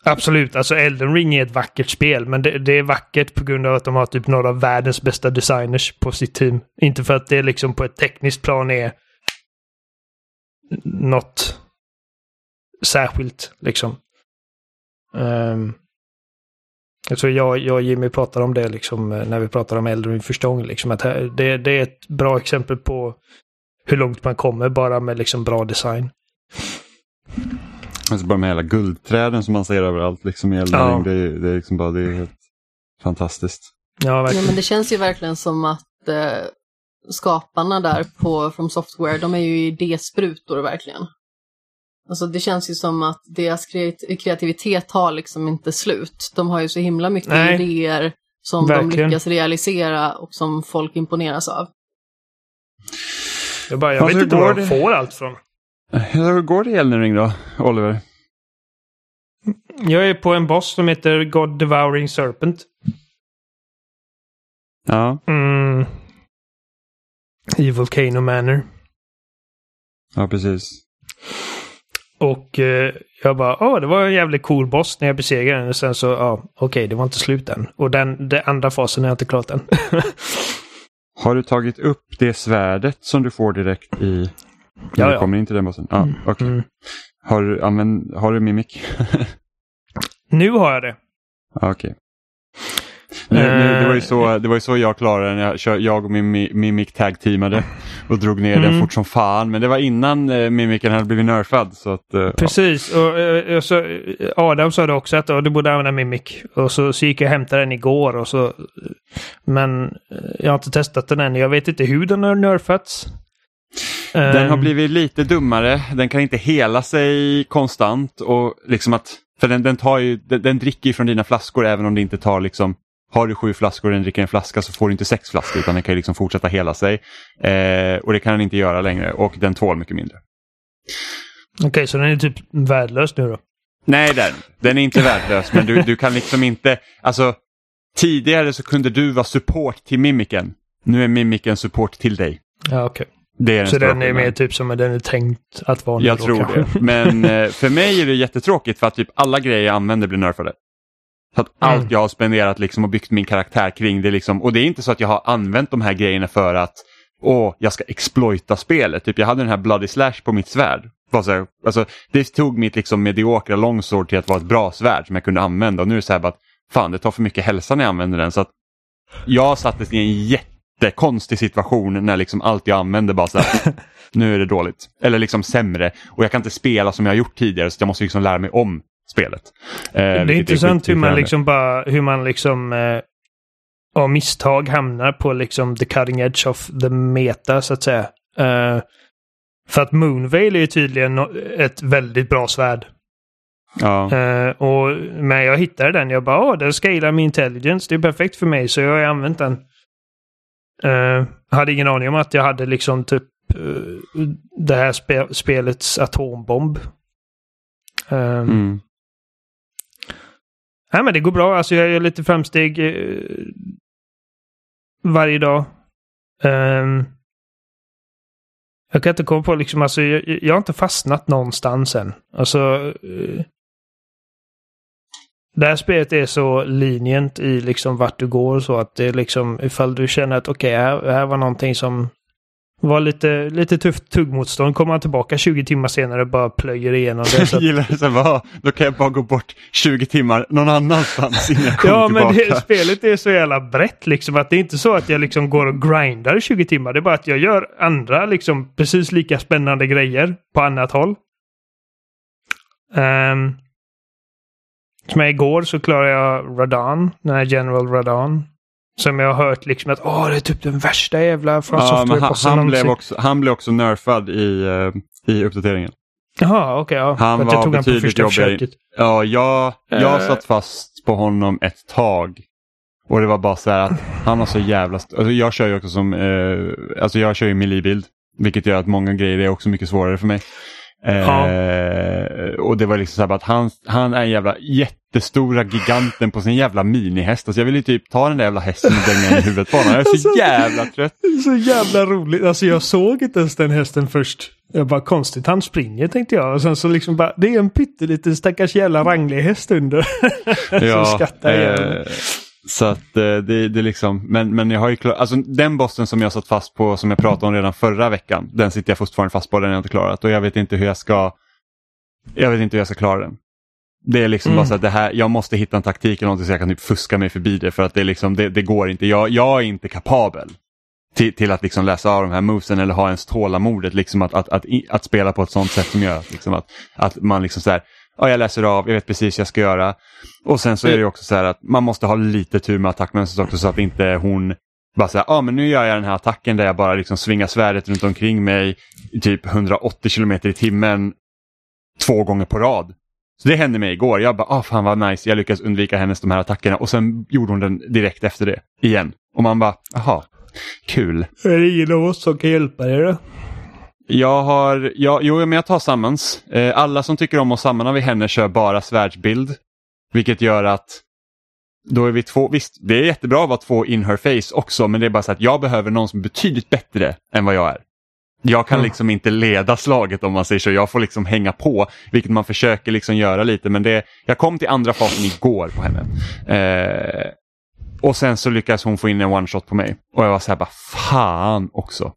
absolut, alltså Elden Ring är ett vackert spel, men det, det är vackert på grund av att de har typ några av världens bästa designers på sitt team. Inte för att det liksom på ett tekniskt plan är något särskilt liksom. Um, jag tror jag, jag och Jimmy pratade om det liksom eh, när vi pratade om Elden Ring första gången. Liksom, att här- det, det är ett bra exempel på hur långt man kommer bara med liksom bra design. Alltså bara med hela guldträden som man ser överallt liksom i Elden Ja. Ring. Det, är- det är liksom bara det är helt fantastiskt. Ja, Ja, verkligen. men det känns ju verkligen som att eh, skaparna där på From Software, de är ju idésprutor verkligen. Alltså det känns ju som att deras kreat- kreativitet har liksom inte slut. De har ju så himla mycket Nej. idéer som Verkligen. de lyckas realisera och som folk imponeras av. Jag, bara, jag Alltså, vet inte hur var de det? får allt från. Hur går det i Elden Ring då, Oliver? Jag är på en boss som heter God Devouring Serpent. Ja, Mm. I Volcano Manor. ja precis. Och eh, jag bara, åh, det var en jävligt cool boss när jag besegrade den. Och sen så, ja, okej, det var inte slut än. Och den, den andra fasen är jag inte klart än. Har du tagit upp det svärdet som du får direkt i... Ja, ja. kommer in till den bossen? Ja, okej. Mm. Har du, använd, har du mimik? Nu har jag det. Okej. Nu, nu, det, var ju Eh, så, det var ju så jag klarade den. Jag, kör- jag och min Mimic tag-teamade och drog ner den Mm. fort som fan. Men det var innan eh, Mimicen hade blivit nerfad. Så att, eh, ja. Precis. Och, eh, och så, eh, Adam sa det också att du borde använda Mimic. Och så, så gick jag och hämtade den igår. Och så, men eh, jag har inte testat den än. Jag vet inte hur den har nerfats. Den har Ehm, blivit lite dummare. Den kan inte hela sig konstant. och liksom att, För den, den, tar ju, den, den dricker från dina flaskor även om det inte tar liksom har du sju flaskor och den dricker en flaska så får du inte sex flaskor utan den kan ju liksom fortsätta hela sig. Eh, och det kan den inte göra längre och den tål mycket mindre. Okej, så den är typ värdelös nu då? Nej, den, den är inte värdelös men du, du kan liksom inte, alltså tidigare så kunde du vara support till mimiken. Nu är mimiken support till dig. Ja, okej. Det är den Så den är mer typ som den är tänkt att vara Jag tror kanske. det. Men eh, för mig är det jättetråkigt för att typ alla grejer jag använder blir nerfade. Så att allt Mm. jag har spenderat liksom och byggt min karaktär kring det liksom. Och det är inte så att jag har använt de här grejerna för att åh, jag ska exploita spelet. Typ jag hade den här Bloody Slash på mitt svärd. Alltså, det tog mitt liksom mediokra longsword till att vara ett bra svärd som jag kunde använda. Och nu är det så här bara att fan det tar för mycket hälsa när jag använder den. Så att jag sattes i en jättekonstig situation när liksom allt jag använde bara så här, nu är det dåligt. Eller liksom sämre. Och jag kan inte spela som jag har gjort tidigare så jag måste liksom lära mig om spelet. Eh, Det är intressant hur man liksom bara, hur man liksom eh, av misstag hamnar på liksom the cutting edge of the meta så att säga. Eh, för att Moonveil är ju tydligen ett väldigt bra svärd. Ja. Eh, och men jag hittade den, jag bara åh, den scalar med intelligence, det är perfekt för mig så jag har använt den. Eh, hade ingen aning om att jag hade liksom typ eh, det här spe spelets atombomb. Eh, Mm. Nej, men det går bra. Alltså jag gör lite framsteg eh, varje dag. Ehm, jag kan inte komma på liksom, alltså jag, jag har inte fastnat någonstans än. Alltså, eh, det här spelet är så linjent i liksom vart du går så att det är liksom ifall du känner att okej, här, här var någonting som var lite, lite tufft tuggmotstånd. Kommer man tillbaka 20 timmar senare och bara plöjer igenom det. Så att, gillar det, så "Va, då kan jag bara gå bort 20 timmar någon annanstans innan jag kommer Ja, men det, spelet är så jävla brett liksom att det är inte så att jag liksom går och grindar i 20 timmar. Det är bara att jag gör andra liksom precis lika spännande grejer på annat håll. Um, som jag igår så klarade jag Radan, den här General Radan. Som jag har hört liksom att åh, det är typ den värsta jävla från Ja, men han, software han, blev också, han blev också nerfad i, eh, i uppdateringen. Jaha, okej. ja. Han att jag var tog han på betydligt första jobbigare. Ja, jag, jag Eh. satt fast på honom ett tag. Och det var bara så här att han har så jävla... Alltså jag kör ju också som... Eh, alltså jag kör ju melee-bild. Vilket gör att många grejer är också mycket svårare för mig. Eh, Och det var liksom så här att han, han är en jävla jättestora giganten på sin jävla minihäst. Alltså jag vill ju typ ta den där jävla hästen och dänga den i huvudet på honom. Jag är så Alltså- jävla trött. Så jävla roligt. Alltså jag såg inte ens den hästen först. Jag bara konstigt, han springer tänkte jag. Och sen så liksom bara, det är en pytteliten stackars jävla ranglig häst under. så skrattar jag igen. eh, Så att eh, det, det liksom, men, men jag har ju klarat, alltså den bossen som jag satt fast på som jag pratade om redan förra veckan, den sitter jag fortfarande fast på, den har jag inte klarat och jag vet inte hur jag ska, jag vet inte hur jag ska klara den. Det är liksom Mm. bara så att det här, jag måste hitta en taktik eller någonting så jag kan typ fuska mig förbi det för att det är liksom, det, det går inte, jag, jag är inte kapabel till, till att liksom läsa av de här movesen eller ha ens tålamodet liksom att, att, att, att spela på ett sånt sätt som gör liksom att, att man liksom så här, ja jag läser av, jag vet precis vad jag ska göra. Och sen så är det också så här att man måste ha lite tur med attackmönstret också så att inte hon bara säger, ja ah, men nu gör jag den här attacken där jag bara liksom svingar svärdet runt omkring mig i typ 180 kilometer i timmen två gånger på rad. Så det hände mig igår. Jag bara, ah fan vad nice, jag lyckades undvika hennes de här attackerna och sen gjorde hon den direkt efter det igen. Och man bara, aha, kul. Är det ingen av oss som kan hjälpa dig då? Jag har, ja, jo men jag tar sammans. Eh, alla som tycker om att samman vid henne kör bara svärdsbild. Vilket gör att då är vi två, visst det är jättebra att vara två in her face också men det är bara så att jag behöver någon som är betydligt bättre än vad jag är. Jag kan Mm. liksom inte leda slaget om man säger så. Jag får liksom hänga på, vilket man försöker liksom göra lite. Men det, jag kom till andra fasen igår på henne. Eh, och sen så lyckas hon få in en one shot på mig. Och jag var så här bara, fan också.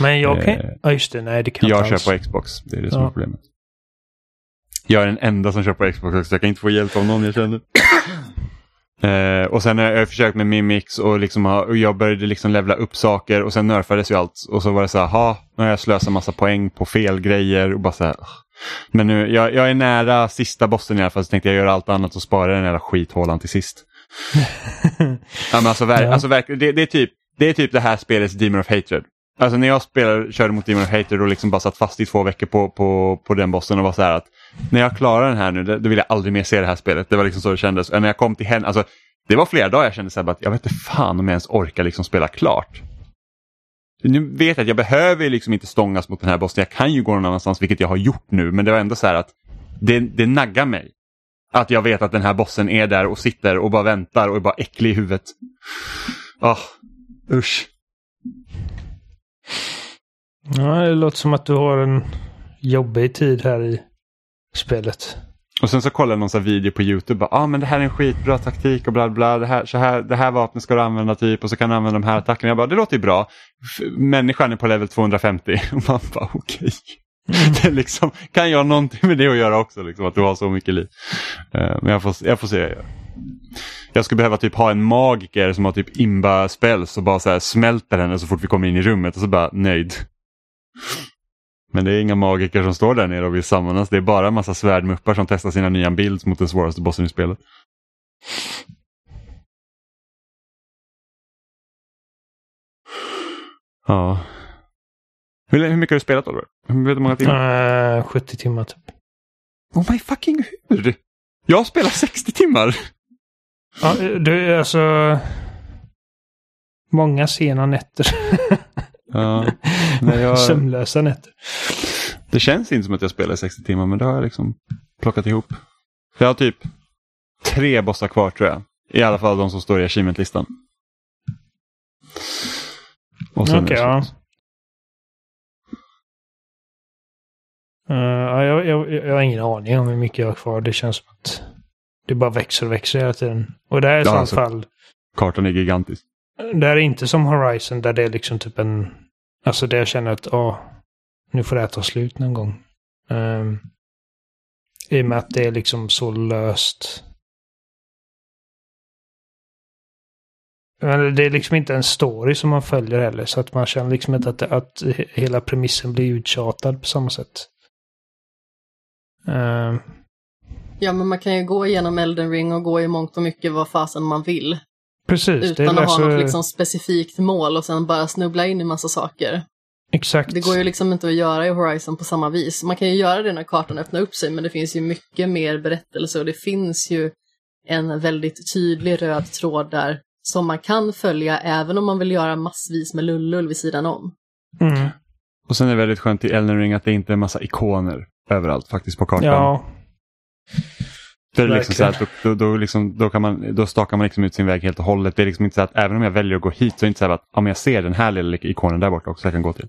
Men jag kan... Eh, Ja just det, nej det kan Jag kör på Xbox, det är det som Ja. är problemet. Jag är den enda som kör på Xbox också, jag kan inte få hjälp av någon jag känner. Eh, och sen har jag försökt med Mimix och, liksom ha, och jag började liksom levla upp saker och sen nerfades ju allt. Och så var det så här, ha, nu har jag slösat massa poäng på fel grejer och bara så här. Men nu, jag, jag är nära sista bossen i alla fall så tänkte jag göra allt annat och spara den jävla skithålan till sist. ja, men alltså, ver- Ja. alltså verkligen, det, det, är typ, det är typ det här spelets Demon of Hatred. Alltså när jag spelade, körde mot Demon of Hater och liksom bara satt fast i två veckor på, på, på den bossen och var så här att när jag klarar den här nu, då vill jag aldrig mer se det här spelet. Det var liksom så det kändes. Och när jag kom till henne, alltså det var flera dagar jag kände så här bara att jag vet inte fan om jag ens orkar liksom spela klart. Nu vet jag att jag behöver liksom inte stångas mot den här bossen. Jag kan ju gå någon annanstans, vilket jag har gjort nu. Men det var ändå så här att det, det naggar mig. Att jag vet att den här bossen är där och sitter och bara väntar och är bara äcklig i huvudet. Ah, usch. Ja, det låter som att du har en jobbig tid här i spelet. Och sen så kollade jag någon sån här video på Youtube. Ja ah, men det här är en skitbra taktik och bla bla. Det här, så här, det här vapnet ska du använda typ och så kan du använda de här attackerna. Jag bara, det låter ju bra. Människan är på level 250. Och man bara, okej. Det är liksom, kan jag någonting med det att göra också? Liksom, att du har så mycket liv. Eh, men jag får, jag får se. vad jag gör. Jag skulle behöva typ ha en magiker som har typ imba spells och bara så här smälter henne så fort vi kommer in i rummet och så bara nöjd. Men det är inga magiker som står där nere och vill sammanas. Det är bara en massa svärdmuppar som testar sina nya builds mot den svåraste bossen i spelet. Ja. Hur, hur mycket har du spelat Oliver? Hur vet hur många timmar? Äh, 70 timmar typ. Oh my fucking hur? Jag har spelat 60 timmar! Ja, du, alltså... Många sena nätter. Ja, jag, Sömnlösa nätter. det känns inte som att jag spelar 60 timmar men det har jag liksom plockat ihop. Jag har typ tre bossar kvar tror jag. I alla fall de som står i achievement-listan. Är Okej, ja. slut. Uh, ja, jag, jag, jag har ingen aning om hur mycket jag har kvar. Det känns som att det bara växer och växer hela tiden. Och det här är i Ja, så alltså- fall... Kartan är gigantisk. Det här är inte som Horizon där det är liksom typ en... Alltså där jag känner att åh, nu får det här ta slut någon gång. Um, I och med att det är liksom så löst. Men det är liksom inte en story som man följer heller. Så att man känner liksom inte att, att hela premissen blir uttjatad på samma sätt. Ehm, Ja, men man kan ju gå igenom Elden Ring och gå i mångt och mycket vad fasen man vill. precis. det Utan är att ha alltså- något liksom specifikt mål och sen bara snubbla in i massa saker. Exakt. Det går ju liksom inte att göra i Horizon på samma vis. Man kan ju göra det när kartan öppnar upp sig, men det finns ju mycket mer berättelse och det finns ju en väldigt tydlig röd tråd där som man kan följa även om man vill göra massvis med lullull vid sidan om. Mm. Och sen är det väldigt skönt i Elden Ring att det inte är en massa ikoner överallt faktiskt på kartan. Ja, Liksom så verkligen. här, att då, då, då, liksom, då, kan man, då stakar man liksom ut sin väg helt och hållet. Det är liksom inte så att även om jag väljer att gå hit så är det inte så att om jag ser den här lilla ikonen där borta också jag kan gå till.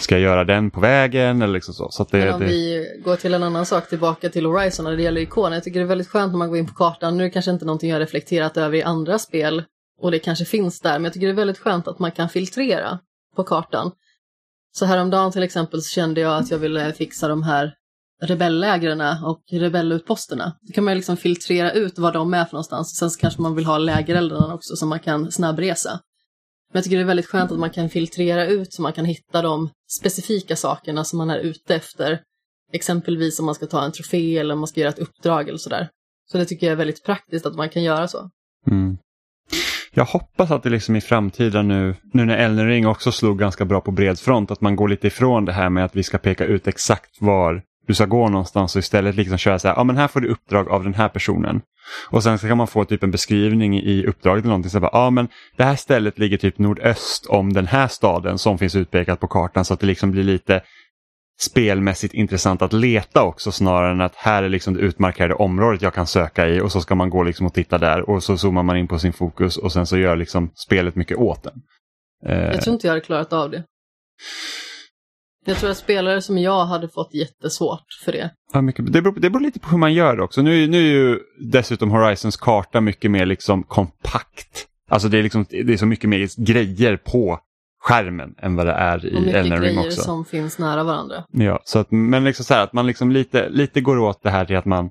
Ska jag göra den på vägen eller liksom så? så att det, Men om det, vi går till en annan sak tillbaka till Horizon när det gäller ikoner. Jag tycker det är väldigt skönt när man går in på kartan. Nu är det kanske inte någonting jag har reflekterat över i andra spel och det kanske finns där, men jag tycker det är väldigt skönt att man kan filtrera på kartan. Så häromdagen till exempel så kände jag att jag ville fixa de här rebellägren och rebellutposterna. Då kan man ju liksom filtrera ut var de är för någonstans. Sen så kanske man vill ha lägereldarna också så man kan snabbresa. Men jag tycker det är väldigt skönt att man kan filtrera ut så man kan hitta de specifika sakerna som man är ute efter. Exempelvis om man ska ta en trofé eller om man ska göra ett uppdrag eller sådär. Så det tycker jag är väldigt praktiskt att man kan göra så. mm. Jag hoppas att det liksom i framtiden nu, nu när Elden Ring också slog ganska bra på bred front, att man går lite ifrån det här med att vi ska peka ut exakt var du ska gå någonstans och istället liksom köra så här, ja men här får du uppdrag av den här personen. Och sen så kan man få typ en beskrivning i uppdraget eller någonting. Så ja men det här stället ligger typ nordöst om den här staden som finns utpekat på kartan så att det liksom blir lite spelmässigt intressant att leta också snarare än att här är liksom det utmarkerade området jag kan söka i och så ska man gå liksom och titta där och så zoomar man in på sin fokus och sen så gör liksom spelet mycket åt den. Eh, jag tror inte jag hade klarat av det. Jag tror att spelare som jag hade fått jättesvårt för det. Ja, mycket, det, beror, det beror lite på hur man gör det också. Nu, nu är ju dessutom Horizons karta mycket mer liksom kompakt. Alltså det är, liksom, det är så mycket mer grejer på skärmen än vad det är i Elden Ring också. grejer som finns nära varandra. Ja, så att, men liksom så här, att man liksom lite, lite går åt det här till att man,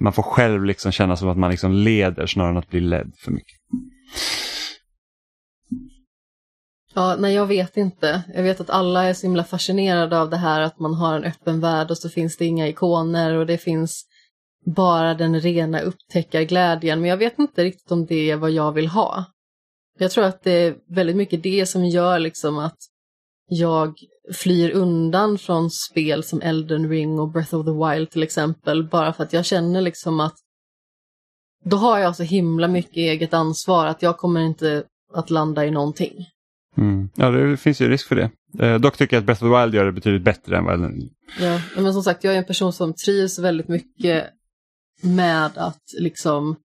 man får själv liksom känna som att man liksom leder snarare än att bli ledd för mycket. Ja, nej jag vet inte. Jag vet att alla är så himla fascinerade av det här att man har en öppen värld och så finns det inga ikoner och det finns bara den rena upptäckarglädjen. Men jag vet inte riktigt om det är vad jag vill ha. Jag tror att det är väldigt mycket det som gör liksom att jag flyr undan från spel som Elden Ring och Breath of the Wild till exempel. Bara för att jag känner liksom att då har jag så himla mycket eget ansvar att jag kommer inte att landa i någonting. Mm. Ja, det finns ju risk för det. Eh, dock tycker jag att Breath of the Wild gör det betydligt bättre än vad Ja, men som sagt, jag är en person som trivs väldigt mycket med att liksom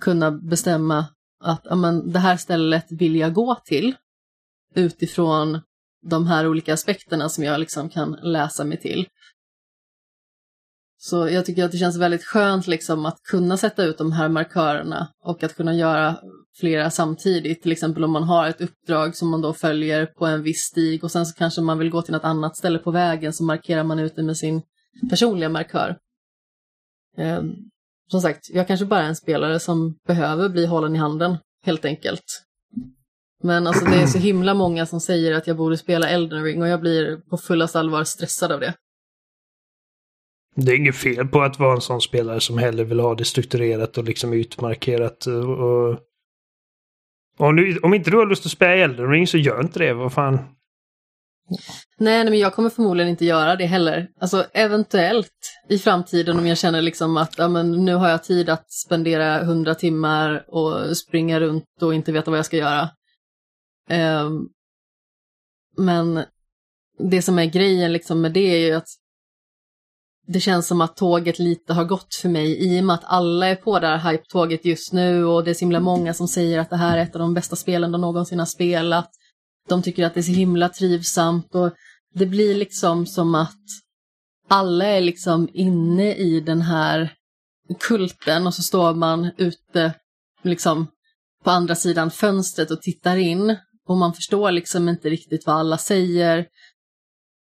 kunna bestämma att amen, det här stället vill jag gå till utifrån de här olika aspekterna som jag liksom kan läsa mig till. Så jag tycker att det känns väldigt skönt liksom att kunna sätta ut de här markörerna och att kunna göra flera samtidigt. Till exempel om man har ett uppdrag som man då följer på en viss stig och sen så kanske man vill gå till något annat ställe på vägen så markerar man ut det med sin personliga markör. Eh, som sagt, jag kanske bara är en spelare som behöver bli hållen i handen, helt enkelt. Men alltså det är så himla många som säger att jag borde spela Elden Ring och jag blir på fullast allvar stressad av det. Det är inget fel på att vara en sån spelare som hellre vill ha det strukturerat och liksom utmarkerat. Och... Om, du, om inte du har lust att spela Elden Ring så gör inte det, vad fan. Nej, nej, men jag kommer förmodligen inte göra det heller. Alltså eventuellt i framtiden om jag känner liksom att ja, men nu har jag tid att spendera hundra timmar och springa runt och inte veta vad jag ska göra. Um, men det som är grejen liksom med det är ju att det känns som att tåget lite har gått för mig i och med att alla är på det här hype-tåget just nu och det är så himla många som säger att det här är ett av de bästa spelen de någonsin har spelat. De tycker att det är så himla trivsamt och det blir liksom som att alla är liksom inne i den här kulten och så står man ute liksom på andra sidan fönstret och tittar in och man förstår liksom inte riktigt vad alla säger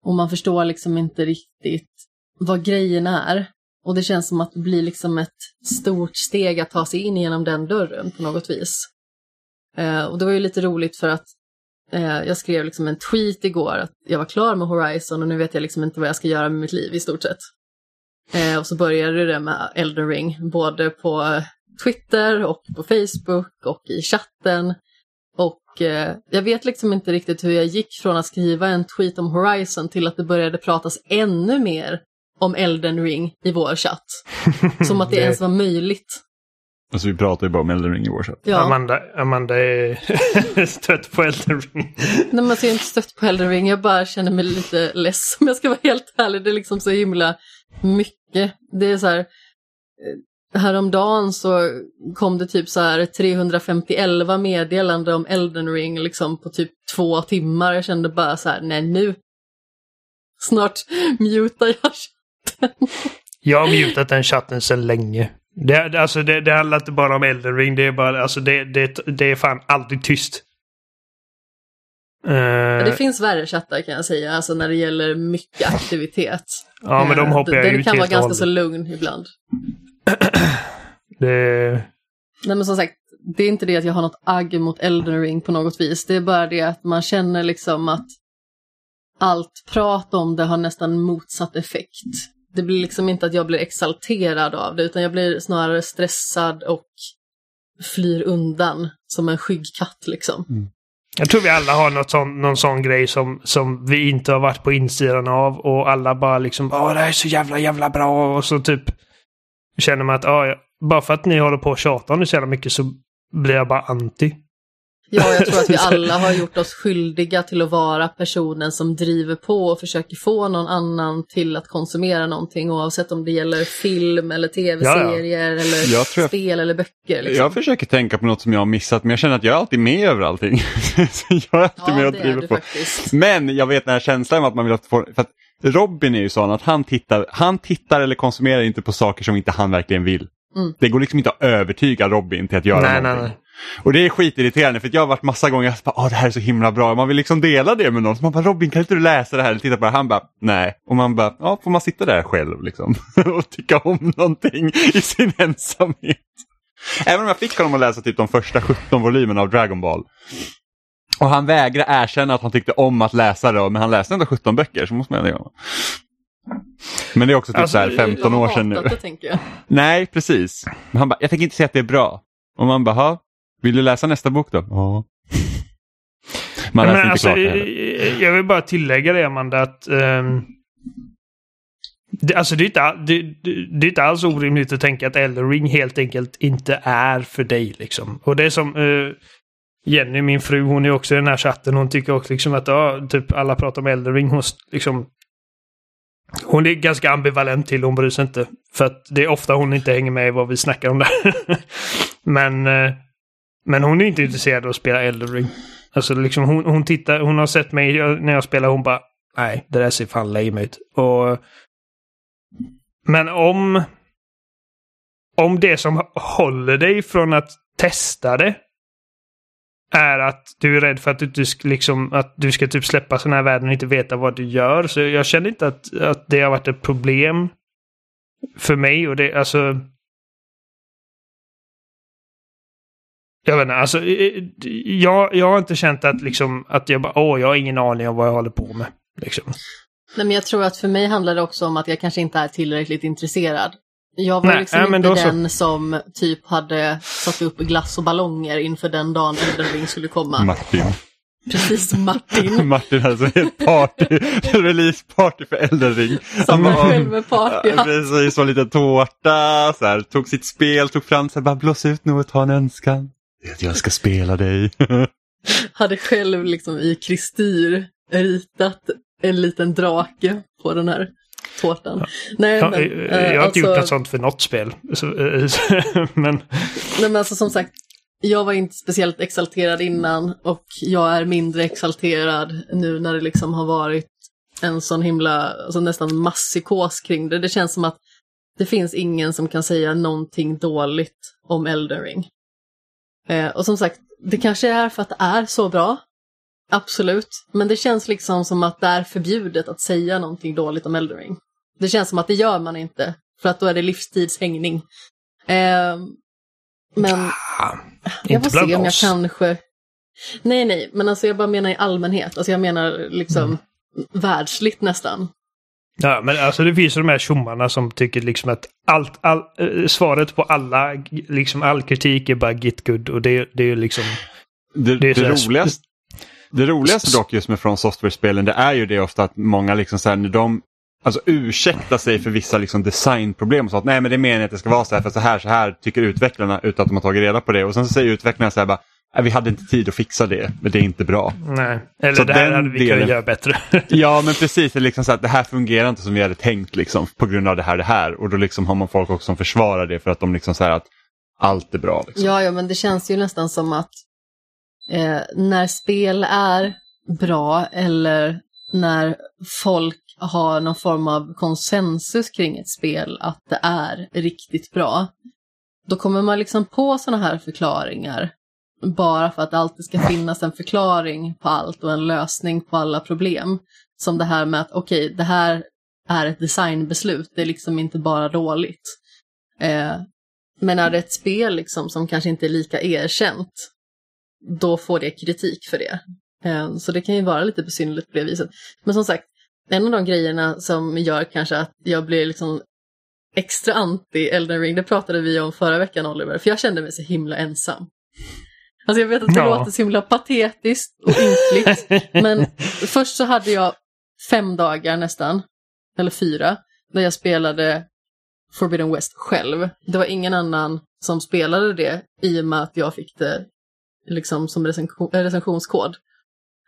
och man förstår liksom inte riktigt vad grejen är. Och det känns som att det blir liksom ett stort steg att ta sig in genom den dörren på något vis. Eh, och det var ju lite roligt för att eh, jag skrev liksom en tweet igår att jag var klar med Horizon och nu vet jag liksom inte vad jag ska göra med mitt liv i stort sett. Eh, och så började det med Elden Ring, både på Twitter och på Facebook och i chatten. Och eh, jag vet liksom inte riktigt hur jag gick från att skriva en tweet om Horizon till att det började pratas ännu mer om Elden Ring i vår chatt. Som att det, det... ens var möjligt. Alltså vi pratar ju bara om Elden Ring i vår chatt. Ja. Amanda, Amanda är stött på Elden Ring. Nej men alltså jag är inte stött på Elden Ring, jag bara känner mig lite less om jag ska vara helt ärlig. Det är liksom så himla mycket. Det är så här, eh, häromdagen så kom det typ så här 351 meddelande om Elden Ring liksom på typ två timmar. Jag kände bara så här, nej nu, snart mutar jag jag har mutat den chatten sedan länge. Det, alltså det, det handlar inte bara om Elden Ring. Det är, bara, alltså det, det, det är fan aldrig tyst. Uh, det finns värre chattar kan jag säga, alltså när det gäller mycket aktivitet. ja, men de eh, hoppar jag ut Den kan vara ganska så lugn ibland. det... Nej men som sagt, det är inte det att jag har något agg mot Elden Ring på något vis. Det är bara det att man känner liksom att allt prat om det har nästan motsatt effekt det blir liksom inte att jag blir exalterad av det utan jag blir snarare stressad och flyr undan som en skygg katt liksom. Mm. Jag tror vi alla har något sån, någon sån grej som, som vi inte har varit på insidan av och alla bara liksom Åh, det här är så jävla jävla bra och så typ känner man att ja, bara för att ni håller på och tjatar om det så jävla mycket så blir jag bara anti. Ja, jag tror att vi alla har gjort oss skyldiga till att vara personen som driver på och försöker få någon annan till att konsumera någonting oavsett om det gäller film eller tv-serier Ja, eller Jag jag- spel eller böcker. Liksom. Jag försöker tänka på något som jag har missat men jag känner att jag är alltid med över allting. Jag är alltid med ja, och det är driver på. faktiskt. Men jag vet den här känslan att man vill att få... För att Robin är ju sån att han tittar, han tittar eller konsumerar inte på saker som inte han verkligen vill. Mm. Det går liksom inte att övertyga Robin till att göra Nej, nej, någonting. nej. Och det är skitirriterande för jag har varit massa gånger och bara, Åh, det här är så himla bra. Man vill liksom dela det med någon. Så man bara, Robin kan inte du läsa det här eller titta på det? Han bara, nej. Och man bara, ja får man sitta där själv liksom och tycka om någonting i sin ensamhet. Även om jag fick honom att läsa typ de första 17 volymerna av Dragon Ball. Och han vägrar erkänna att han tyckte om att läsa det, men han läste ändå 17 böcker så måste man göra. Men det är också typ Alltså, så här 15 Jag har år sedan nu. Det. Nej, precis. Men han bara, jag tänker inte säga att det är bra. Och man bara, "Ha, vill du läsa nästa bok då? Ja. Man läser inte alltså, klart det jag vill bara tillägga det Amanda att ehm, det, alltså det, är inte, det, det, är inte alls orimligt att tänka att Elden Ring helt enkelt inte är för dig. Liksom. Och det är som eh, Jenny, min fru, hon är också i den här chatten. Hon tycker också liksom att ja, typ alla pratar om Elden Ring. Hon, liksom, hon är ganska ambivalent till hon bryr sig inte. För att det är ofta hon inte hänger med i vad vi snackar om där. men, eh, men hon är inte intresserad av att spela Elden Alltså liksom hon, hon tittar, hon har sett mig när jag spelar, hon bara nej, det där ser fan lame ut. Och, men om om det som håller dig från att testa det är att du är rädd för att du, inte liksom, att du ska typ släppa sådana här värden och inte veta vad du gör. Så jag känner inte att, att det har varit ett problem för mig. Och det, alltså... Jag vet inte, alltså... Jag, jag har inte känt att, liksom, att jag bara, åh, jag har ingen aning om vad jag håller på med. Liksom. Nej, men jag tror att för mig handlar det också om att jag kanske inte är tillräckligt intresserad. Jag var Nej, liksom inte då så. den som typ hade satt upp glass och ballonger inför den dagen Elden Ring skulle komma. Martin. Precis som Martin. Martin hade så helt party, release-party för Elden Ring. Som Han en bara, själv med party. Ja, Precis, som en liten tårta, så här, tog sitt spel, tog fram så här, bara blås ut något, ta en önskan. Att jag ska spela dig. Hade själv liksom i kristyr ritat en liten drake på den här tårtan. Nej, Jag, men, jag, jag har inte gjort alltså- något sånt för något spel. Eh, men Nej men alltså som sagt, jag var inte speciellt exalterad innan och jag är mindre exalterad nu när det liksom har varit en sån himla, alltså nästan masspsykos kring det. Det känns som att det finns ingen som kan säga någonting dåligt om Elden Ring. Eh, och som sagt, det kanske är för att det är så bra. Absolut. Men det känns liksom som att det är förbjudet att säga någonting dåligt om Elden Ring. Det känns som att det gör man inte. För att då är det livstidshängning. Eh, men jag inte får se om jag kanske... Nej, nej, men alltså jag bara menar i allmänhet. Alltså jag menar liksom Mm. världsligt nästan. Ja, men alltså det finns ju de här tjommarna som tycker liksom att allt, all, eh, svaret på alla, liksom all kritik är bara git good och det, det är ju liksom... Det, Det är det, roligaste, det roligaste dock just med From Software-spelen det är ju det ofta att många liksom så här, när de alltså, ursäktar sig för vissa liksom, designproblem och så att nej men det är meningen att det ska vara så här för så här så här tycker utvecklarna utan att de har tagit reda på det. Och sen så säger utvecklarna så här bara "Nej, vi hade inte tid att fixa det men det är inte bra. Nej. Eller Så det här hade vi delen- kunnat göra bättre. Ja men precis, det, är liksom så att det här fungerar inte som vi hade tänkt liksom, på grund av det här det här och då liksom har man folk också som försvarar det för att de liksom säger att allt är bra. Liksom. Ja, ja, men det känns ju nästan som att eh, när spel är bra eller när folk har någon form av konsensus kring ett spel att det är riktigt bra, då kommer man liksom på sådana här förklaringar bara för att det alltid ska finnas en förklaring på allt och en lösning på alla problem. Som det här med att okej, det här är ett designbeslut, det är liksom inte bara dåligt. Eh, men är det ett spel liksom som kanske inte är lika erkänt, då får det kritik för det. Eh, Så det kan ju vara lite besynnerligt på det viset. Men som sagt, en av de grejerna som gör kanske att jag blir liksom extra anti Elden Ring, det pratade vi om förra veckan Oliver, för jag kände mig så himla ensam. Alltså jag vet att det Ja. låter så himla patetiskt och ynkligt. men först så hade jag fem dagar nästan, eller fyra, där jag spelade Forbidden West själv. Det var ingen annan som spelade det i och med att jag fick det liksom som recension, äh, recensionskod.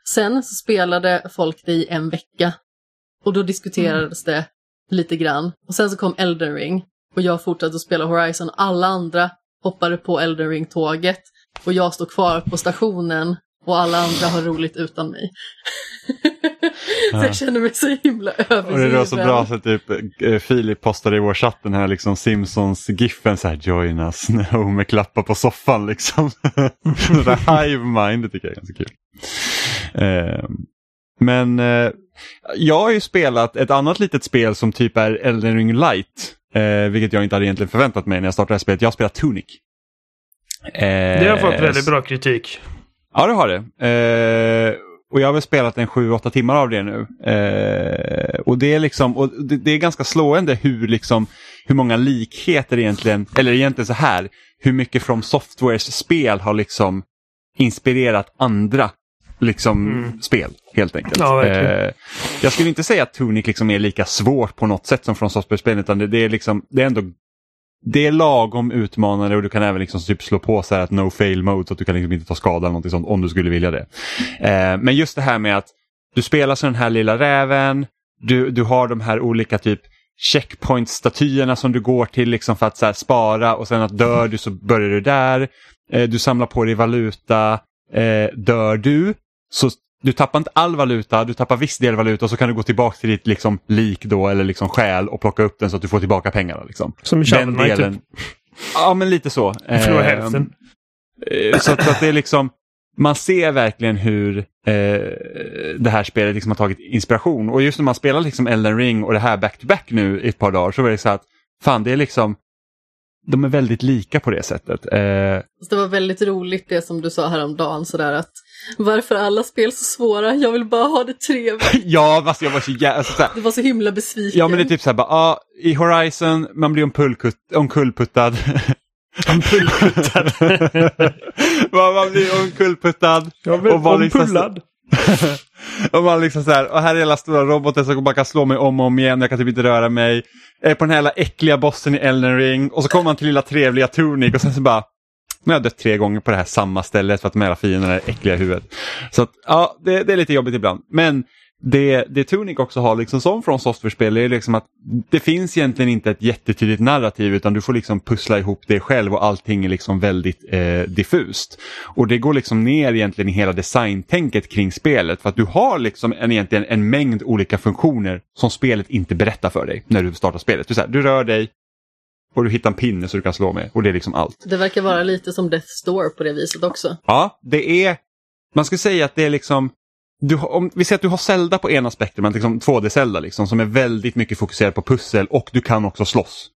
Sen så spelade folk det i en vecka och då diskuterades det lite grann. Och sen så kom Elden Ring och jag fortsatte att spela Horizon. Alla andra hoppade på Elden Ring-tåget och jag står kvar på stationen och alla andra har roligt utan mig. så jag känner mig så himla Och det var så övergiven. bra så typ eh, Filip postade i vår chatt den här liksom Simpsons-giffen så här join us när Homer klappar på soffan liksom. det där hive mind det tycker jag är ganska kul. Eh, men eh, jag har ju spelat ett annat litet spel som typ är Elden Ring Light. Eh, vilket jag inte hade egentligen förväntat mig när jag startade det här spelet. Jag har spelat Tunic. Eh, Det har fått väldigt bra kritik. Ja, det har det. Eh, och jag har väl spelat en 7-8 timmar av det nu. Eh, och det är liksom, och det, det är ganska slående hur liksom hur många likheter egentligen, eller egentligen så här, hur mycket From Softwares spel har liksom inspirerat andra liksom Mm. spel helt enkelt. Ja. Eh, jag skulle inte säga att Tunic liksom är lika svårt på något sätt som From Software-spel utan det, det är liksom, det är ändå det är lagom utmanande och du kan även liksom typ slå på så här att no fail mode så att du kan liksom inte ta skada eller någonting sånt om du skulle vilja det. Eh, men just det här med att du spelar som den här lilla räven, du, du har de här olika typ checkpoint-statyerna som du går till liksom för att så här, spara och sen att dör du så börjar du där. Eh, du samlar på dig valuta, eh, dör du så du tappar inte all valuta, du tappar viss del valuta och så kan du gå tillbaka till ditt liksom, lik då eller liksom själ och plocka upp den så att du får tillbaka pengarna. Liksom. Som i Shovel Knight typ. Ja men lite så. Förlorar Eh, hälften. Så att, så att det är liksom, man ser verkligen hur eh, det här spelet liksom har tagit inspiration. Och just när man spelar liksom Elden Ring och det här back-to-back nu i ett par dagar så var det så att fan det är liksom, de är väldigt lika på det sättet. Eh, Det var väldigt roligt det som du sa häromdagen sådär att varför är alla spel så svåra? Jag vill bara ha det trevligt. ja, alltså jag var så jävla... Alltså, Du var så himla besviken. ja men det är typ så här bara, ah, i Horizon man blir omkullputtad. Ompullputtad. man, man blir omkullputtad. Och var liksom så- Ompullad. och man liksom så här, och här är hela stora roboten som bara kan slå mig om och om igen, jag kan typ inte röra mig. Jag är på den här jävla äckliga bossen i Elden Ring och så kommer man till lilla trevliga Tunic och sen så bara, nu har jag dött tre gånger på det här samma stället för att de här fienderna är äckliga i huvudet. Så att, ja, det, det är lite jobbigt ibland. Men det, det Tunic också har liksom som från software-spel är liksom att det finns egentligen inte ett jättetydligt narrativ utan du får liksom pussla ihop det själv och allting är liksom väldigt eh, diffust. Och det går liksom ner egentligen i hela designtänket kring spelet för att du har liksom en, egentligen en mängd olika funktioner som spelet inte berättar för dig när du startar spelet. Du, så här, du rör dig och du hittar en pinne så du kan slå med och det är liksom allt. Det verkar vara lite som Death Store på det viset också. Ja, det är, man ska säga att det är liksom, du, om vi säger att du har Zelda på ena spektrumet, liksom 2D-Zelda liksom, som är väldigt mycket fokuserad på pussel och du kan också slåss.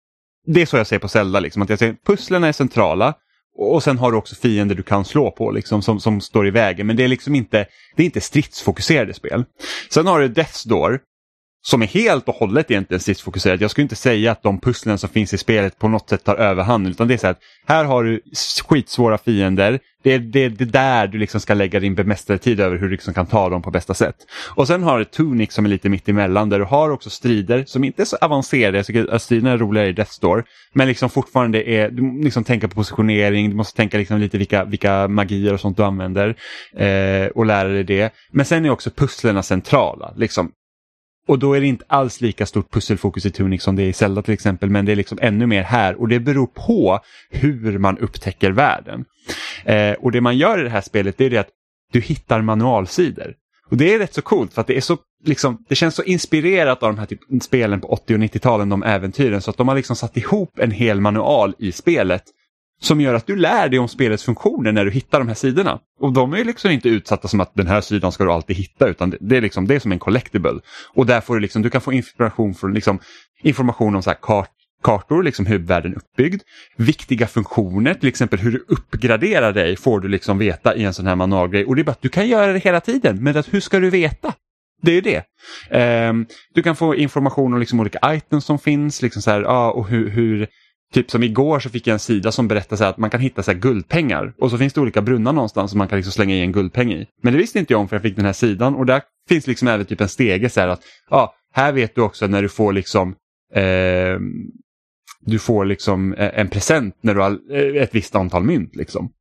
Det är så jag ser på Zelda, liksom, att jag säger pusslen är centrala och och sen har du också fiender du kan slå på liksom, som, som står i vägen. Men det är liksom inte, det är inte stridsfokuserade spel. Sen har du Death's Door som är helt och hållet egentligen stridsfokuserat. Jag skulle inte säga att de pusslen som finns i spelet på något sätt tar överhand utan det är så att här har du skitsvåra fiender. Det är det, det där du liksom ska lägga din bemästrade tid över hur du liksom kan ta dem på bästa sätt. Och sen har du Tunic som är lite mitt emellan där du har också strider som inte är så avancerade. Jag tycker att striderna är roligare i Death Store. Men liksom fortfarande är, du liksom tänka på positionering, du måste tänka liksom lite vilka, vilka magier och sånt du använder. Eh, och lära dig det. Men sen är också pusslerna centrala. Liksom, och då är det inte alls lika stort pusselfokus i Tunic som det är i Zelda till exempel, men det är liksom ännu mer här och det beror på hur man upptäcker världen. Eh, och det man gör i det här spelet det är det att du hittar manualsidor. Och det är rätt så coolt för att det är så liksom, det känns så inspirerat av de här typ, spelen på 80 och 90-talen, de äventyren, så att de har liksom satt ihop en hel manual i spelet som gör att du lär dig om spelets funktioner när du hittar de här sidorna. Och de är liksom inte utsatta som att den här sidan ska du alltid hitta utan det- är, liksom, det är som en collectible. Och där får du, liksom, du kan få inspiration från liksom, information om så här kart, kartor, liksom hur världen är uppbyggd. Viktiga funktioner, till exempel hur du uppgraderar dig får du liksom veta i en sån här manualgrej. Och det är bara att du kan göra det hela tiden, men att hur ska du veta? Det är ju det. Um, du kan få information om liksom olika items som finns, liksom så här, ah, och hur, hur Typ som igår så fick jag en sida som berättar så att man kan hitta så här guldpengar och så finns det olika brunnar någonstans som man kan liksom slänga i en guldpeng i. Men det visste inte jag om för jag fick den här sidan och där finns liksom även typ en stege så här att ja, här vet du också när du får liksom eh, du får liksom eh, en present när du har eh, ett visst antal mynt. Liksom.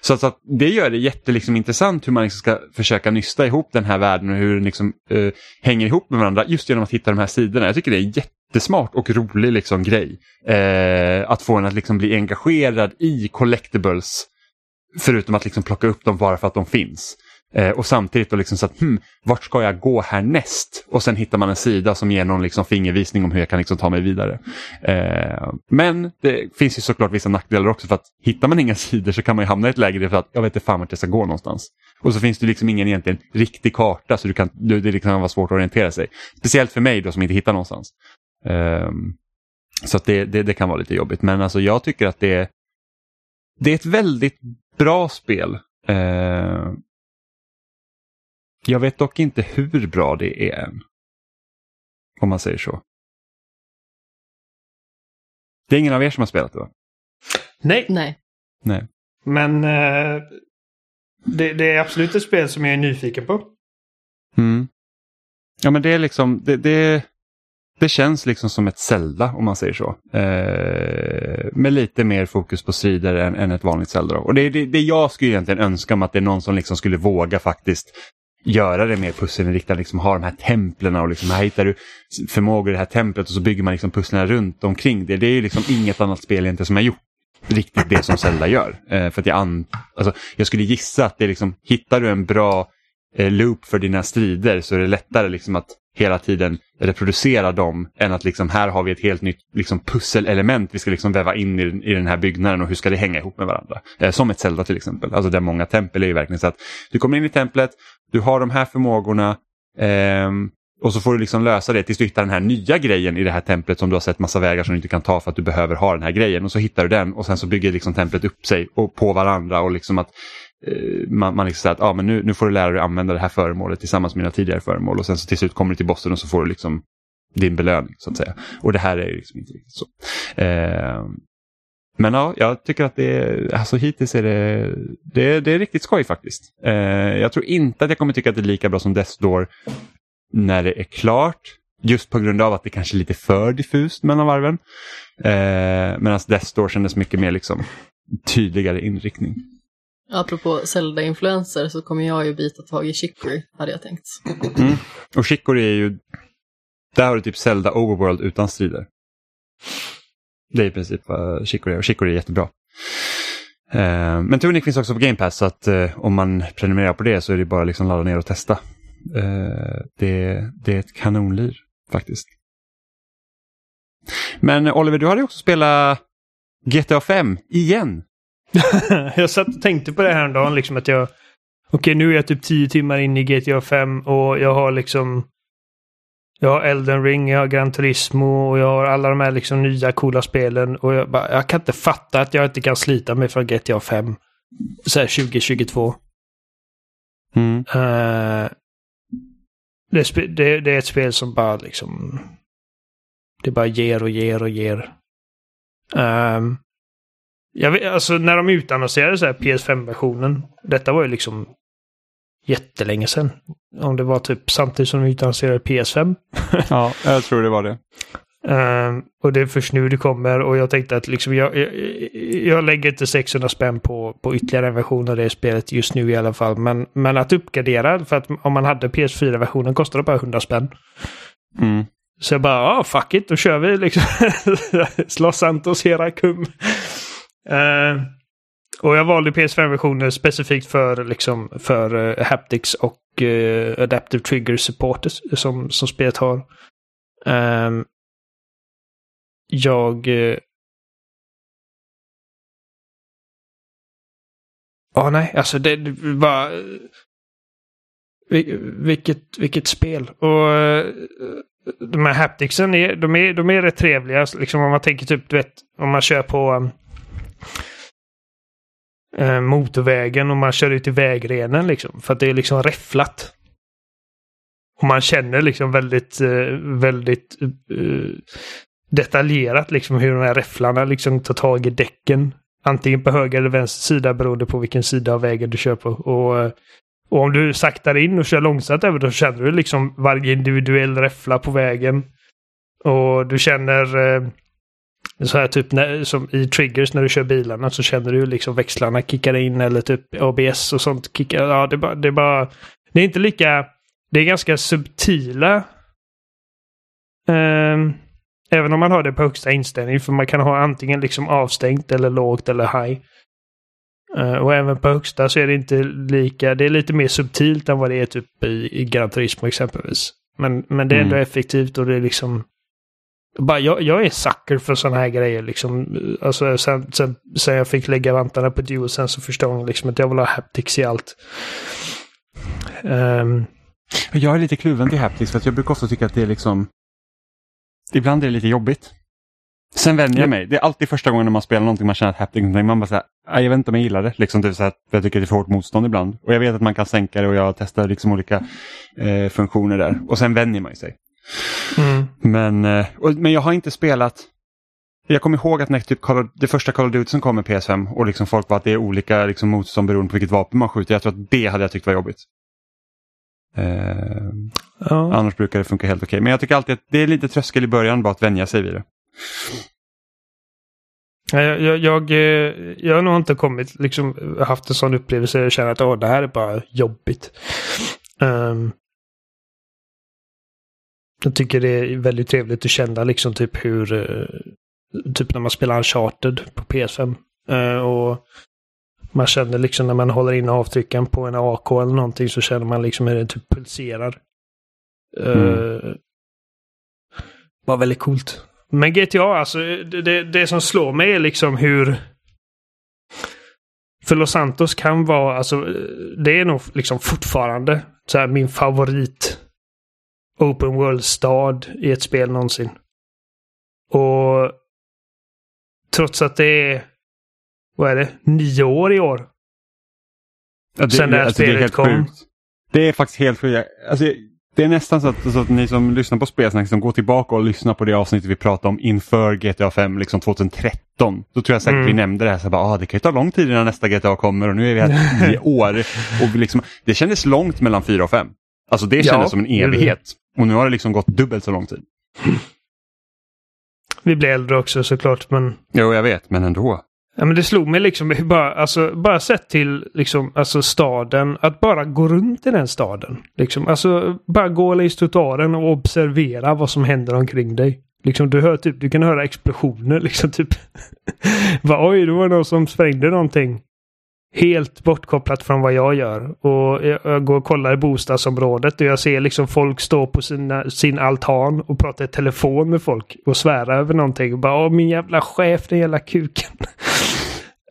Så, att, så att det gör det jätteintressant liksom hur man liksom ska försöka nysta ihop den här världen och hur den liksom, eh, hänger ihop med varandra just genom att hitta de här sidorna. Jag tycker det är jätte jättesmart och rolig liksom, grej. Eh, att få en att liksom bli engagerad i collectibles förutom att liksom plocka upp dem bara för att de finns. Eh, och samtidigt då liksom så att, hmm, vart ska jag gå härnäst? Och sen hittar man en sida som ger någon liksom fingervisning om hur jag kan liksom ta mig vidare. Eh, men det finns ju såklart vissa nackdelar också för att hittar man inga sidor så kan man ju hamna i ett läge för att jag vet inte fan vart jag ska gå någonstans. Och så finns det liksom ingen egentligen riktig karta så du kan, det kan vara svårt att orientera sig. Speciellt för mig då som inte hittar någonstans. Eh, så att det, det, det, kan vara lite jobbigt men alltså jag tycker att det, det är ett väldigt bra spel. Eh, jag vet dock inte hur bra det är än. Om man säger så. Det är ingen av er som har spelat det va? Nej. Nej. Nej. Men eh, det, det, är absolut ett spel som jag är nyfiken på. Mm. Ja men det är liksom, det, det, det känns liksom som ett Zelda om man säger så. Eh, med lite mer fokus på strider än, än ett vanligt Zelda. Och det, det, det jag skulle egentligen önska om att det är någon som liksom skulle våga faktiskt göra det mer pusselinriktat, liksom ha de här templen och liksom, här hittar du förmågor i det här templet och så bygger man liksom pusslen runt omkring det. Det är ju liksom inget annat spel egentligen som har gjort riktigt det som Zelda gör. Eh, för att jag, an, alltså, jag skulle gissa att det är liksom, hittar du en bra eh, loop för dina strider så är det lättare liksom att hela tiden reproducera dem än att liksom här har vi ett helt nytt liksom pusselelement vi ska liksom väva in i, i den här byggnaden och hur ska det hänga ihop med varandra. Eh, som ett Zelda till exempel, alltså där många tempel är ju verkligen så att du kommer in i templet, du har de här förmågorna eh, och så får du liksom lösa det tills du hittar den här nya grejen i det här templet som du har sett massa vägar som du inte kan ta för att du behöver ha den här grejen. Och så hittar du den och sen så bygger liksom templet upp sig och på varandra och liksom att Eh, man, man liksom säger att ah, men nu, nu får du lära dig använda det här föremålet tillsammans med dina tidigare föremål och sen så till slut kommer du till bossen och så får du liksom din belöning så att säga. Och det här är liksom inte riktigt så. Eh, men ja, jag tycker att det är, alltså hittills är det, det, det är riktigt skoj faktiskt. Eh, jag tror inte att jag kommer tycka att det är lika bra som Death Door när det är klart. Just på grund av att det kanske är lite för diffust mellan varven. Eh, Medan Death Door kändes mycket mer liksom tydligare inriktning. Apropå Zelda-influenser så kommer jag ju bita tag i Chicory, hade jag tänkt. Mm. Och Chicory är ju, där har du typ Zelda Overworld utan strider. Det är i princip vad Chicory är och Chicory är jättebra. Eh, men Tunic finns också på Game Pass så att eh, om man prenumererar på det så är det bara liksom ladda ner och testa. Eh, det, det är ett kanonlir faktiskt. Men Oliver, du hade ju också spelat GTA 5 igen. jag satt och tänkte på det här en dag, liksom att jag... Okej, okay, nu är jag typ 10 timmar in i GTA 5 och jag har liksom jag har Elden Ring, jag har Gran Turismo och jag har alla de här liksom nya coola spelen. Och jag, bara, jag kan inte fatta att jag inte kan slita mig från GTA 5. Så här 2022. Mm. Uh, det, det, det, är ett spel som bara liksom... Det bara ger och ger och ger. Um, jag vet, alltså när de utannonserade så här PS5-versionen. Detta var ju liksom jättelänge sedan. Om det var typ samtidigt som de utannonserade PS5. ja, jag tror det var det. Um, och det är först nu det kommer och jag tänkte att liksom jag, jag, jag lägger inte 600 spänn på, på ytterligare en version av det spelet just nu i alla fall. Men, men att uppgradera, för att om man hade PS4-versionen kostar det bara 100 spänn. Mm. Så jag bara, ja ah, fuck it, då kör vi liksom. Los Santos Herakum. Uh, och jag valde PS5-versionen specifikt för, liksom, för uh, Haptics och uh, Adaptive Trigger Support som, som spelet har. Um, jag... Uh, Ja, nej, alltså det, det var... Vilket, vilket spel. Och de här hapticsen är, de är, de är rätt trevliga. Alltså, liksom om man tänker typ, du vet, om man kör på um, eh, motorvägen och man kör ut i vägrenen liksom. För att det är liksom räfflat. Och man känner liksom väldigt, eh, väldigt eh, detaljerat liksom hur de här räfflarna liksom tar tag i däcken. Antingen på höger eller vänster sida beroende på vilken sida av vägen du kör på. Och, eh, och om du saktar in och kör långsamt över då känner du liksom varje individuell räffla på vägen. Och du känner eh, så här typ när, som i triggers när du kör bilarna så känner du liksom växlarna kickar in eller typ ABS och sånt kickar. Ja, det är bara, det är bara, det är inte lika, det är ganska subtila. Um, även om man har det på högsta inställning för man kan ha antingen liksom avstängt eller lågt eller high. Uh, och även på högsta så är det inte lika, det är lite mer subtilt än vad det är typ i, i Gran Turismo exempelvis. Men, men det är ändå mm. effektivt och det är liksom bara, jag, jag är sucker för sådana här grejer. Liksom. Alltså, sen, sen, sen jag fick lägga vantarna på Duo sen så förstod jag liksom att jag vill ha haptics i allt. Um, jag är lite kluven till haptics för att jag brukar ofta tycka att det är liksom... Ibland är det lite jobbigt. Sen vänjer jag mig. Det är alltid första gången när man spelar någonting man känner att haptics man bara säger jag vet inte om jag gillar det. Liksom, typ så här, jag tycker det är för hårt motstånd ibland. Och jag vet att man kan sänka det och jag testar liksom olika eh, funktioner där. Och sen vänjer man sig. Mm. Men, eh, och, men jag har inte spelat jag kommer ihåg att när typ det första Call of Duty som kom med PS5 och liksom folk var att det är olika liksom motstånd beroende på vilket vapen man skjuter. Jag tror att det hade jag tyckt var jobbigt. Eh, ja. Annars brukar det funka helt okej. Okay. Men jag tycker alltid att det är lite tröskel i början bara att vänja sig vid det. Jag, jag, jag, eh, jag har nog inte kommit, liksom haft en sån upplevelse. Jag känner att Åh, det här är bara jobbigt. Um, jag tycker det är väldigt trevligt att känna liksom typ hur, eh, typ när man spelar Uncharted på PS5. Eh, och man känner liksom när man håller in avtrycken på en AK eller någonting så känner man liksom hur det typ pulserar. Mm. Var väldigt coolt. Men GTA, alltså det, det, det som slår mig är liksom hur för Los Santos kan vara, alltså det är nog liksom fortfarande så här, min favorit open world-stad i ett spel någonsin. Och trots att det är, vad är det, nio år i år. Ja, det, Sen det här alltså, spelet det är helt kom. Sjukt. Det är faktiskt helt sjukt. Alltså, det är nästan så att, så att, ni som lyssnar på Spelsnack liksom går tillbaka och lyssnar på det avsnittet vi pratade om inför GTA 5 liksom 2013. Då tror jag säkert mm. vi nämnde det här, så bara, ah, det kan ju ta lång tid innan nästa GTA kommer och nu är vi här tio år. Och liksom, det kändes långt mellan 4 och 5. Alltså det kändes ja, som en evighet. Och nu har det liksom gått dubbelt så lång tid. Vi blir äldre också såklart, men... Jo, jag vet, men ändå. Ja, men det slog mig liksom bara, alltså, bara sett till liksom, alltså staden, att bara gå runt i den staden. Liksom, alltså, bara gå längs trottoaren och observera vad som händer omkring dig. Liksom, du, hör, typ, du kan höra explosioner. Liksom, typ. Oj, det var någon som sprängde någonting helt bortkopplat från vad jag gör. Och jag går och kollar i bostadsområdet och jag ser liksom folk stå på sina, sin altan och prata i telefon med folk och svära över någonting. Och bara Åh, min jävla chef, den jävla kuken.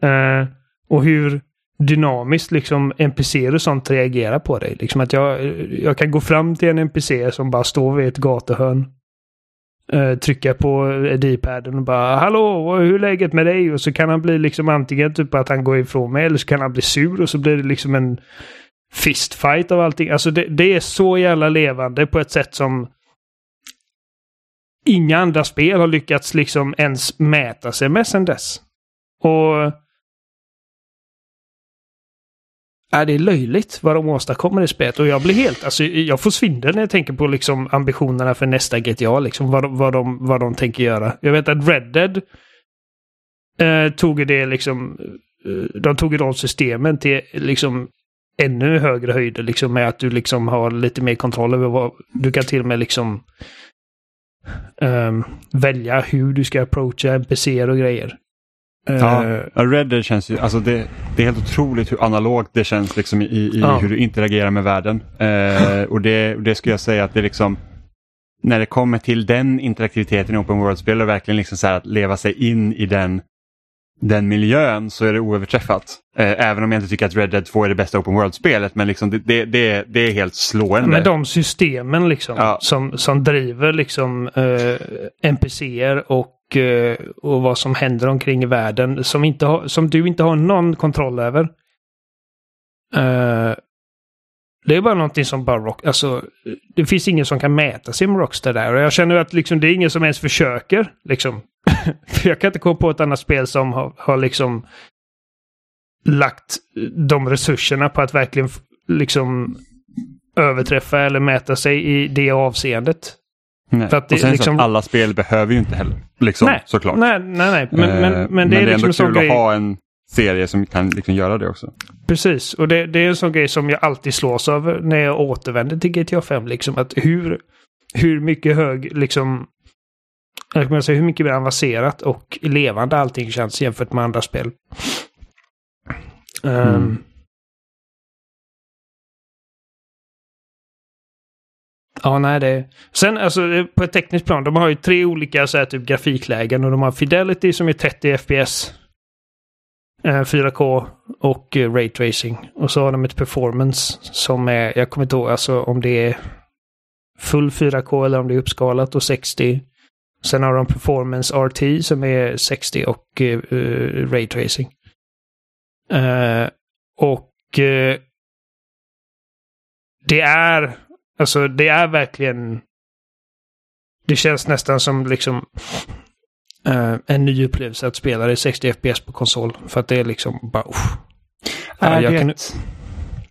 uh, och hur dynamiskt liksom NPCer och sånt reagerar på dig. Liksom att jag, jag kan gå fram till en NPC som bara står vid ett gatuhörn Eh, trycka på D-paden och bara Hallå, hur är läget med dig? Och så kan han bli liksom antingen typ att han går ifrån mig eller så kan han bli sur och så blir det liksom en fistfight av allting. Alltså det, det är så jävla levande på ett sätt som inga andra spel har lyckats liksom ens mäta sig med sen dess. Och är det är löjligt vad de åstadkommer i spelet. Och jag blir helt, alltså jag får svindel när jag tänker på liksom ambitionerna för nästa GTA. Liksom vad, vad, de, vad de tänker göra. Jag vet att Red Dead eh, tog det liksom, eh, de tog de systemen till liksom ännu högre höjder liksom med att du liksom har lite mer kontroll över vad, du kan till och med liksom um, välja hur du ska approacha NPCer och grejer. Ja, uh, Red Dead känns ju, alltså det, det, är helt otroligt hur analogt det känns liksom i, i ja. hur du interagerar med världen. Uh, och det, det skulle jag säga att det liksom, när det kommer till den interaktiviteten i Open World-spel och verkligen liksom så att leva sig in i den, den miljön så är det oöverträffat. Uh, även om jag inte tycker att Red Dead 2 är det bästa Open World-spelet men liksom det, det, det, det är helt slående. Med de systemen liksom ja. som, som driver liksom NPCer och Eh, Eh, och, vad som händer omkring i världen som, inte har, som du inte har någon kontroll över. Uh, Det är bara någonting som bara rock, alltså det finns ingen som kan mäta sig med Rockstar där. Och jag känner att liksom, det är ingen som ens försöker. Liksom. För jag kan inte komma på ett annat spel som har, har liksom lagt de resurserna på att verkligen liksom överträffa eller mäta sig i det avseendet. Nej. För att det och sen liksom- så att alla spel behöver ju inte heller, liksom, Nej, såklart. Nej, nej, nej. Men, Eh, men, men det är liksom ändå kul grej. att ha en serie som kan liksom göra det också. Precis, och det, det är en sån grej som jag alltid slås av när jag återvänder till GTA 5. Liksom att hur, hur mycket hög, liksom, jag kan säga, hur mycket mer avancerat och levande allting känns jämfört med andra spel. Ehm, Mm. Ja, nej det... Sen alltså på ett tekniskt plan, de har ju tre olika så här, typ grafiklägen och de har Fidelity som är 30 FPS. 4K och eh, Ray Tracing. Och så har de ett Performance som är, jag kommer inte ihåg alltså om det är full 4K eller om det är uppskalat och 60. Sen har de Performance RT som är 60 och uh, Ray Tracing. Uh, och uh, det är, alltså det är verkligen, det känns nästan som liksom eh, en ny upplevelse att spela i 60 FPS på konsol. För att det är liksom bara. Ja, Är jag det, kan-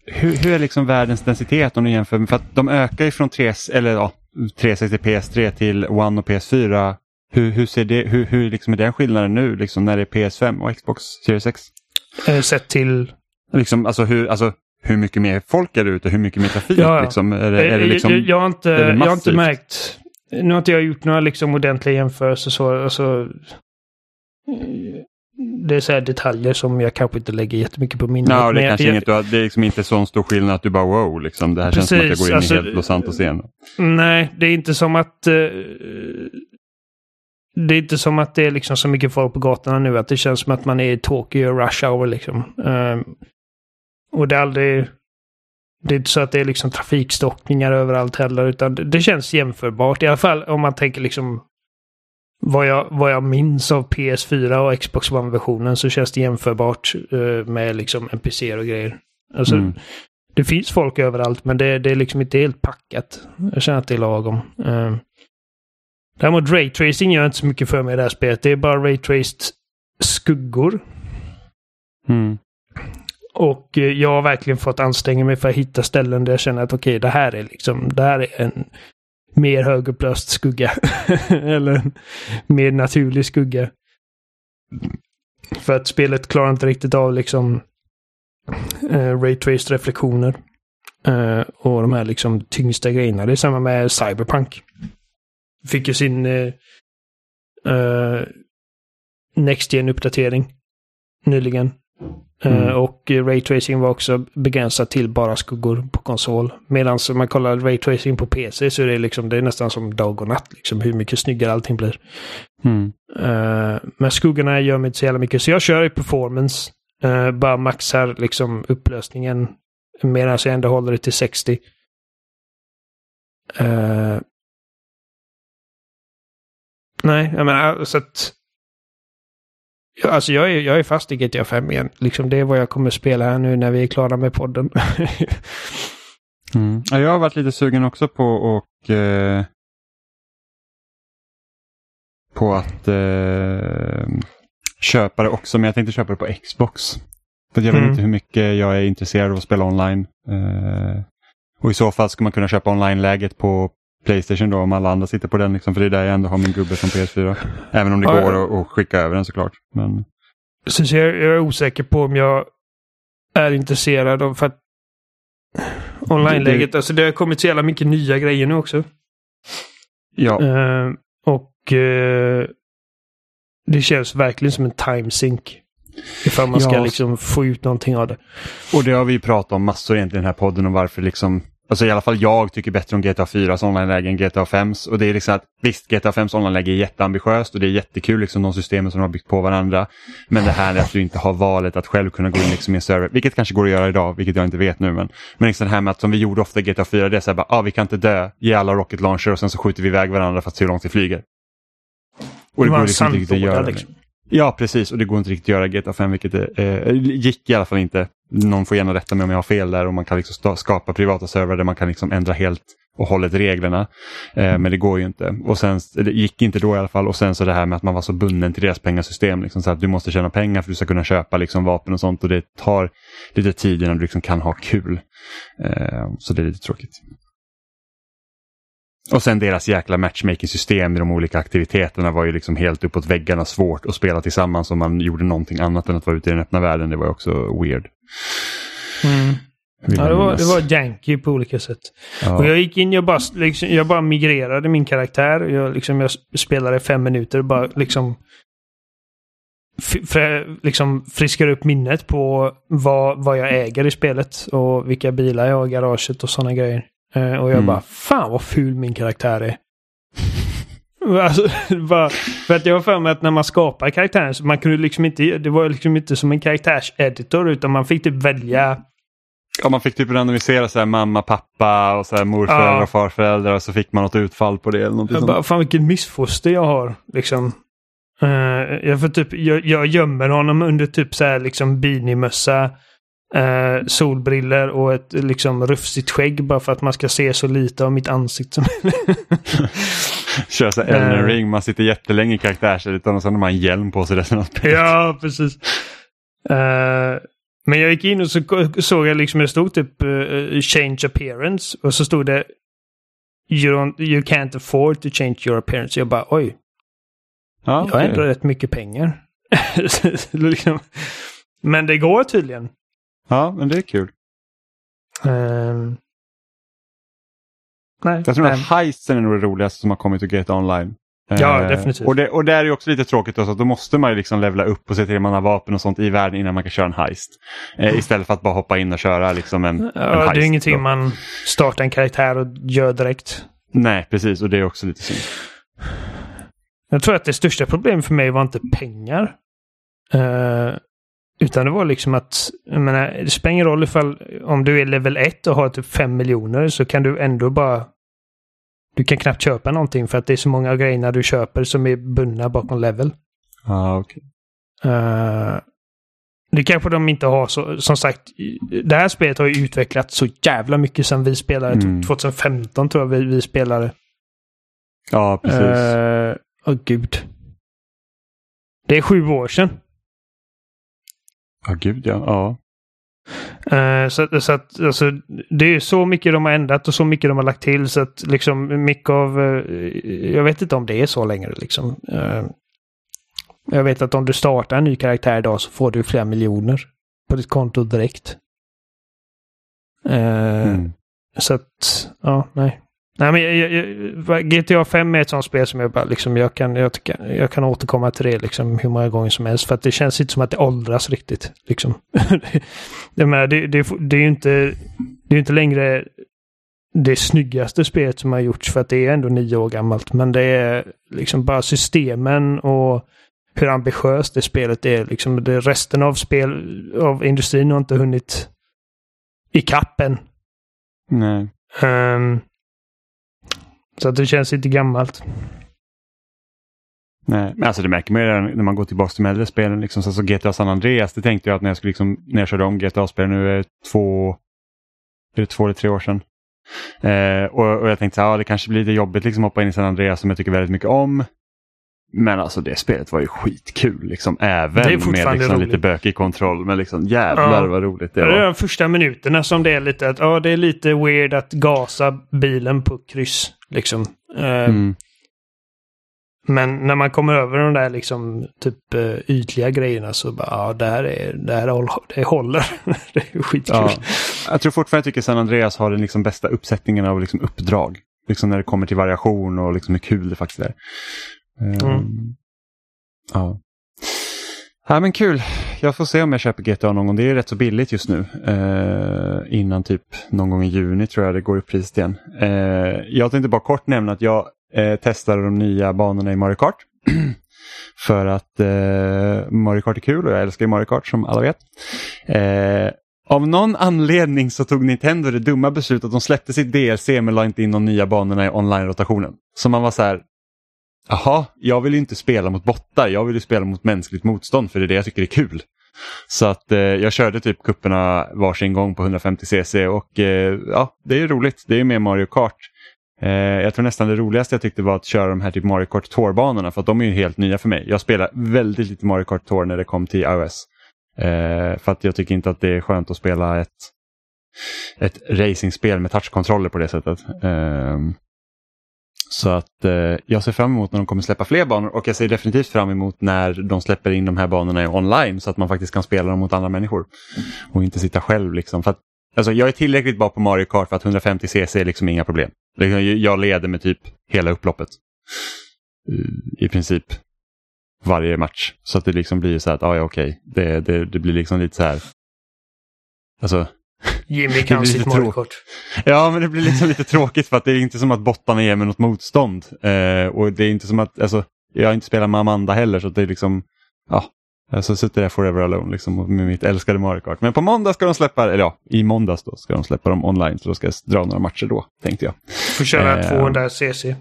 hur, hur är liksom världens densitet om du jämför? För att de ökar ju från 3, eller, ja, 360 PS3 till One och PS4. Hur, hur, ser det, hur, hur liksom är den skillnaden nu liksom, när det är PS5 och Xbox Series X? eh, sett till Liksom, alltså, hur, alltså, hur mycket mer folk är det ute? Hur mycket mer trafik? Ja, ja. Liksom? Är, det, är det Eh, liksom... jag, har inte, jag har inte märkt... Nu har inte jag gjort några liksom ordentliga jämförelser så. Alltså, eh, det är så här detaljer som jag kanske inte lägger jättemycket på minnet. Ja, det, är kanske jag, inget, det är liksom inte sån stor skillnad att du bara wow, liksom. det här känns som att jag Precis, går in alltså, i helt Los Santos-scen. Nej, det är inte som att... eh, det är inte som att det är liksom så mycket folk på gatorna nu att det känns som att man är i Tokyo rush hour liksom. Ehm, och det är aldrig... Det är inte så att det är liksom trafikstockningar överallt heller, utan det, känns jämförbart. I alla fall om man tänker liksom vad jag, vad jag minns av PS4 och Xbox One-versionen så känns det jämförbart eh, med liksom NPC och grejer. Alltså, Mm. det finns folk överallt men det, det är liksom inte helt packat. Jag känner att det är lagom. Uh, däremot raytracing gör inte så mycket för mig i det här spelet. Det är bara raytraced skuggor. Mm. Och eh, jag har verkligen fått anstränga mig för att hitta ställen där jag känner att okej, det här är liksom, det här är en mer högupplöst skugga. Eller en mer naturlig skugga. För att spelet klarar inte riktigt av liksom eh, uh, raytraced reflektioner. Eh, och de här liksom tyngsta grejerna. Det är samma med Cyberpunk. Fick ju sin uh, Next Gen-uppdatering nyligen. Eh, Mm. och raytracing var också begränsat till bara skuggor på konsol. Medan man kollar raytracing på PC så är det, liksom, det är nästan som dag och natt. Liksom, hur mycket snyggare allting blir. Mm. Eh, men skuggorna gör mig inte så jävla mycket. Så jag kör i performance. eh, bara maxar liksom upplösningen. Medan jag ändå håller det till 60. Eh, nej, jag menar så att... Alltså jag är, jag är fast i GTA 5 igen. Liksom det är vad jag kommer spela här nu när vi är klara med podden. Mm. Ja, jag har varit lite sugen också på och eh, på att eh, köpa det också, men jag tänkte köpa det på Xbox. För jag vet Mm. inte hur mycket jag är intresserad av att spela online. Eh, och i så fall ska man kunna köpa online-läget på Playstation då om alla andra sitter på den, liksom, för det är där jag ändå har min gubbe från PS4. Även om det Ja, går att skicka över den såklart. Men, jag, jag är osäker på om jag är intresserad av för att online-läget, alltså det har kommit så jävla mycket nya grejer nu också. ja, Eh, och eh, det känns verkligen som en time sink. Ifall man ska Ja. liksom få ut någonting av det. Och det har vi pratat om massor egentligen i den här podden om varför liksom Alltså i alla fall jag tycker bättre om GTA 4s online-läge än GTA 5s. Och det är liksom att visst, GTA 5s online-läge är jätteambitiöst och det är jättekul liksom de systemen som de har byggt på varandra. Men det här är att du inte har valet att själv kunna gå in liksom i en server, vilket kanske går att göra idag, vilket jag inte vet nu. Men, men liksom det här med att som vi gjorde ofta i GTA 4, det är så här bara, ah, vi kan inte dö, ge alla rocket launcher och sen så skjuter vi iväg varandra för att se hur långt vi flyger. Och det går liksom inte riktigt att göra. liksom. Ja, precis. Och det går inte riktigt att göra i GTA 5, vilket det, eh, gick i alla fall inte någon får gärna rätta mig om jag har fel där och man kan liksom skapa privata servrar där man kan liksom ändra helt och hållet reglerna. Eh, men det går ju inte. Och sen, det gick inte då i alla fall. Och sen så det här med att man var så bunden till deras pengasystem. Liksom, så att du måste tjäna pengar för att du ska kunna köpa liksom, vapen och sånt. Och det tar lite tid innan du liksom kan ha kul. Eh, så det är lite tråkigt. Och sen deras jäkla matchmaking-system i de olika aktiviteterna var ju liksom helt uppåt väggarna svårt att spela tillsammans om man gjorde någonting annat än att vara ute i den öppna världen. Det var också weird. Mm. Ja, det var, det var janky på olika sätt. Ja. Och jag gick in, jag bara, liksom, jag bara migrerade min karaktär. Jag, liksom, jag spelade fem minuter och bara liksom, liksom friskar upp minnet på vad, vad jag äger i spelet och vilka bilar jag har i garaget och sådana grejer. Eh, och jag mm. bara, fan vad ful min karaktär är. Alltså, bara, för att jag har för mig att när man skapar karaktären så man kunde liksom inte, det var liksom inte som en karaktärseditor utan man fick typ välja Ja, man fick typ randomisera så här, mamma, pappa och så här, morföräldrar ja. och farföräldrar och så fick man något utfall på det. Eller jag bara, fan vilket missfoster jag har. Liksom. Uh, jag, får typ, jag, jag gömmer honom under typ så här liksom beanie-mössa, uh, solbriller och ett liksom rufsigt skägg bara för att man ska se så lite av mitt ansikte som Kör så Elden uh, ring, man sitter jättelänge i karaktärseditorn och sen har man en hjälm på sig resten av spelet. Ja, precis. Uh, men jag gick in och så såg jag liksom det stod typ uh, change appearance och så stod det you, don't, you can't afford to change your appearance. Jag bara oj. Ja, jag har ändå rätt mycket pengar. liksom. Men det går tydligen. Ja, men det är kul. Um, nej, jag tror nej. att heisten är nog det roligaste som har kommit ur GTA Online. Ja, eh, definitivt. Och det, och det är ju också lite tråkigt då, så att då måste man ju liksom levla upp och se till att man har vapen och sånt i världen innan man kan köra en heist. Eh, istället för att bara hoppa in och köra liksom en, ja, en heist. Det är ingenting då. man startar en karaktär och gör direkt. Nej, precis. Och det är också lite synd. Jag tror att det största problemet för mig var inte pengar. Uh, utan det var liksom att, jag menar, det spelar ingen roll ifall om du är level 1 och har typ 5 miljoner så kan du ändå bara du kan knappt köpa någonting för att det är så många grejer du köper som är bundna bakom level. Ah, okay. Uh, eh, det kanske de inte har så, som sagt, det här spelet har ju utvecklats så jävla mycket sedan vi spelade. Mm. 2015 tror jag vi, vi spelade. Ja, precis. Åh uh, oh, gud. Det är sju år sedan. Ja, gud ja. ja. Uh, så, så att alltså, det är så mycket de har ändrat och så mycket de har lagt till så att liksom mycket av... Uh, jag vet inte om det är så längre liksom. Uh, jag vet att om du startar en ny karaktär idag så får du flera miljoner på ditt konto direkt. Mm. Så att, ja, nej. Nej, men jag, jag, GTA 5 är ett sånt spel som jag bara liksom, jag kan, jag, jag kan återkomma till det liksom hur många gånger som helst. För att det känns inte som att det åldras riktigt. Liksom. jag menar, det, det, det är ju inte, det är inte längre det snyggaste spelet som har gjorts för att det är ändå nio år gammalt. Men det är liksom bara systemen och hur ambitiöst det spelet är. Liksom det, resten av spel, av industrin har inte hunnit i kappen. Nej. Um, så att det känns lite gammalt. Nej, men alltså det märker man ju när man går tillbaka till de äldre spelen. Liksom, så alltså GTA San Andreas, det tänkte jag att när jag, skulle liksom, när jag körde om GTA-spel, nu är två, är det två eller tre år sedan. Eh, och, och, jag tänkte att ja, det kanske blir lite jobbigt liksom, att hoppa in i San Andreas som jag tycker väldigt mycket om. Men alltså det spelet var ju skitkul, liksom, även med liksom, lite bökig kontroll. Men liksom, jävlar ja. vad roligt det var. Det är de första minuterna som det är lite att ja, det är lite weird att gasa bilen på kryss. Liksom. Uh, mm. Men när man kommer över de där liksom typ uh, ytliga grejerna så bara ja, det här, är, det här håller. Det, håller. det är skitkul. Ja. Jag tror fortfarande jag tycker San Andreas har den liksom bästa uppsättningen av liksom uppdrag. Liksom när det kommer till variation och liksom hur kul det faktiskt är. Mm. Um, ja. Ja men kul. Jag får se om jag köper GTA någon gång. Det är rätt så billigt just nu. Eh, innan typ någon gång i juni tror jag det går upp priset igen. Eh, jag tänkte bara kort nämna att jag eh, testade de nya banorna i Mario Kart. För att eh, Mario Kart är kul och jag älskar Mario Kart som alla vet. Eh, av någon anledning så tog Nintendo det dumma beslutet att de släppte sitt DLC men la inte in de nya banorna i online-rotationen. Så man var så här, Jaha, jag vill ju inte spela mot bottar, jag vill ju spela mot mänskligt motstånd för det är det jag tycker är kul. Så att eh, jag körde typ kupperna varsin gång på 150 cc och eh, ja, det är ju roligt. Det är ju mer Mario Kart. Eh, jag tror nästan det roligaste jag tyckte var att köra de här typ Mario Kart Tour-banorna för att de är ju helt nya för mig. Jag spelar väldigt lite Mario Kart Tour när det kom till iOS. Eh, för att jag tycker inte att det är skönt att spela ett, ett racingspel med touchkontroller på det sättet. Ehm, så att eh, jag ser fram emot när de kommer släppa fler banor och jag ser definitivt fram emot när de släpper in de här banorna online så att man faktiskt kan spela dem mot andra människor. Och inte sitta själv liksom. För att, alltså, jag är tillräckligt bra på Mario Kart för att 150 cc är liksom inga problem. Jag leder med typ hela upploppet. I princip varje match. Så att det liksom blir så här att, ah, ja okej, det, det, det blir liksom lite så här. Alltså, Jimmy kan sitt Mario. Ja, men det blir liksom lite tråkigt för att det är inte som att bottarna ger mig något motstånd. Eh, och det är inte som att, alltså, jag har inte spelat med Amanda heller så det är liksom, ja, så sitter jag forever alone liksom med mitt älskade Mario Kart. Men på måndag ska de släppa, eller ja, i måndags då ska de släppa dem online så då ska jag dra några matcher då, tänkte jag. Får köra eh, 200 cc.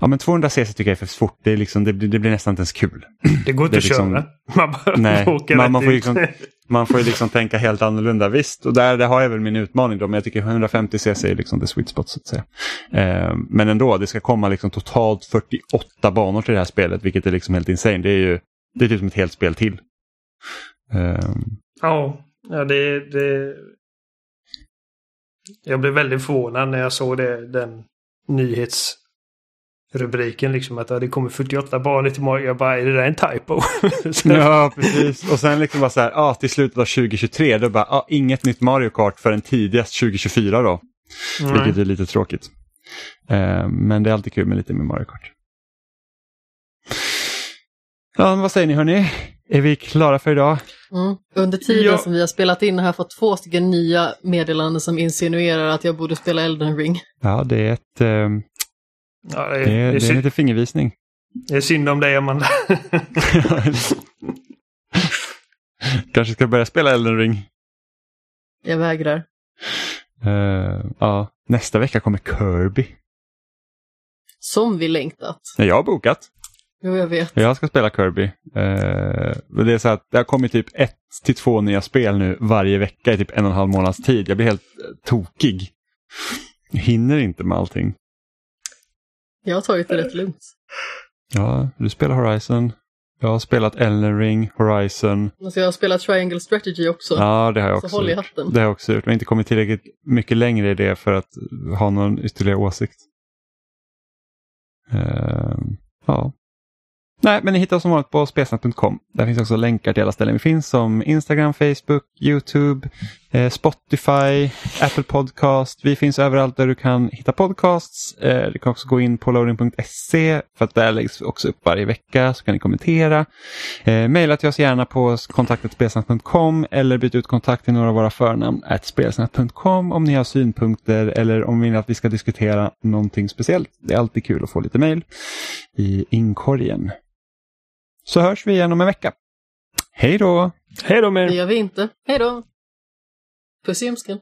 Ja, men 200 cc tycker jag är för fort. Det, är liksom, det, det blir nästan inte ens kul. Det går inte att liksom, köra. Man bara nej, man, man, får liksom, man får ju liksom tänka helt annorlunda. Visst, och där, där har jag väl min utmaning då, men jag tycker 150 cc är liksom the sweet spot så att säga. Eh, men ändå, det ska komma liksom totalt 48 banor till det här spelet, vilket är liksom helt insane. Det är ju det är typ som ett helt spel till. Eh, ja, ja det, det... Jag blev väldigt förvånad när jag såg det, den nyhets rubriken liksom att det kommer 48 banor till Mario. Jag bara, är det där en typo? ja, precis. Och sen liksom bara så här, ah, till slutet av 2023, då bara, ah, inget nytt Mario Kart förrän tidigast 2024 då. Mm. Vilket är lite tråkigt. Eh, men det är alltid kul med lite med Mario Kart. Ja, vad säger ni hörni? Är vi klara för idag? Mm. Under tiden ja. som vi har spelat in har jag fått två stycken nya meddelanden som insinuerar att jag borde spela Elden Ring. Ja, det är ett, eh, Ja, det, är, det, är, det är lite fingervisning. Det är synd om dig, Amanda. Kanske ska börja spela Elden Ring. Jag vägrar. Uh, ja, nästa vecka kommer Kirby. Som vi längtat. Nej, jag har bokat. Jo, jag vet. Jag ska spela Kirby. Uh, det är så att det har kommit typ ett till två nya spel nu varje vecka i typ en och en halv månads tid. Jag blir helt tokig. Jag hinner inte med allting. Jag har tagit det rätt lugnt. Ja, du spelar Horizon. Jag har spelat Elden Ring, Horizon. Alltså jag har spelat Triangle Strategy också. Ja, det har jag också Så håll i hatten. Det har jag också gjort. Men inte kommit tillräckligt mycket längre i det för att ha någon ytterligare åsikt. Uh, ja. Nej, men ni hittar oss som vanligt på spelsnack.com. Där finns också länkar till alla ställen vi finns som Instagram, Facebook, Youtube, Spotify, Apple Podcast. Vi finns överallt där du kan hitta podcasts. Eh, du kan också gå in på loading.se för att där läggs också upp varje vecka så kan ni kommentera. Eh, maila till oss gärna på kontaktetspelsnack.com eller byt ut kontakt till några av våra förnamn spelsnack.com om ni har synpunkter eller om ni vill att vi ska diskutera någonting speciellt. Det är alltid kul att få lite mail i inkorgen så hörs vi igen om en vecka. Hej då! Hej då med Det gör vi inte. Hej då! Puss i ljumsken.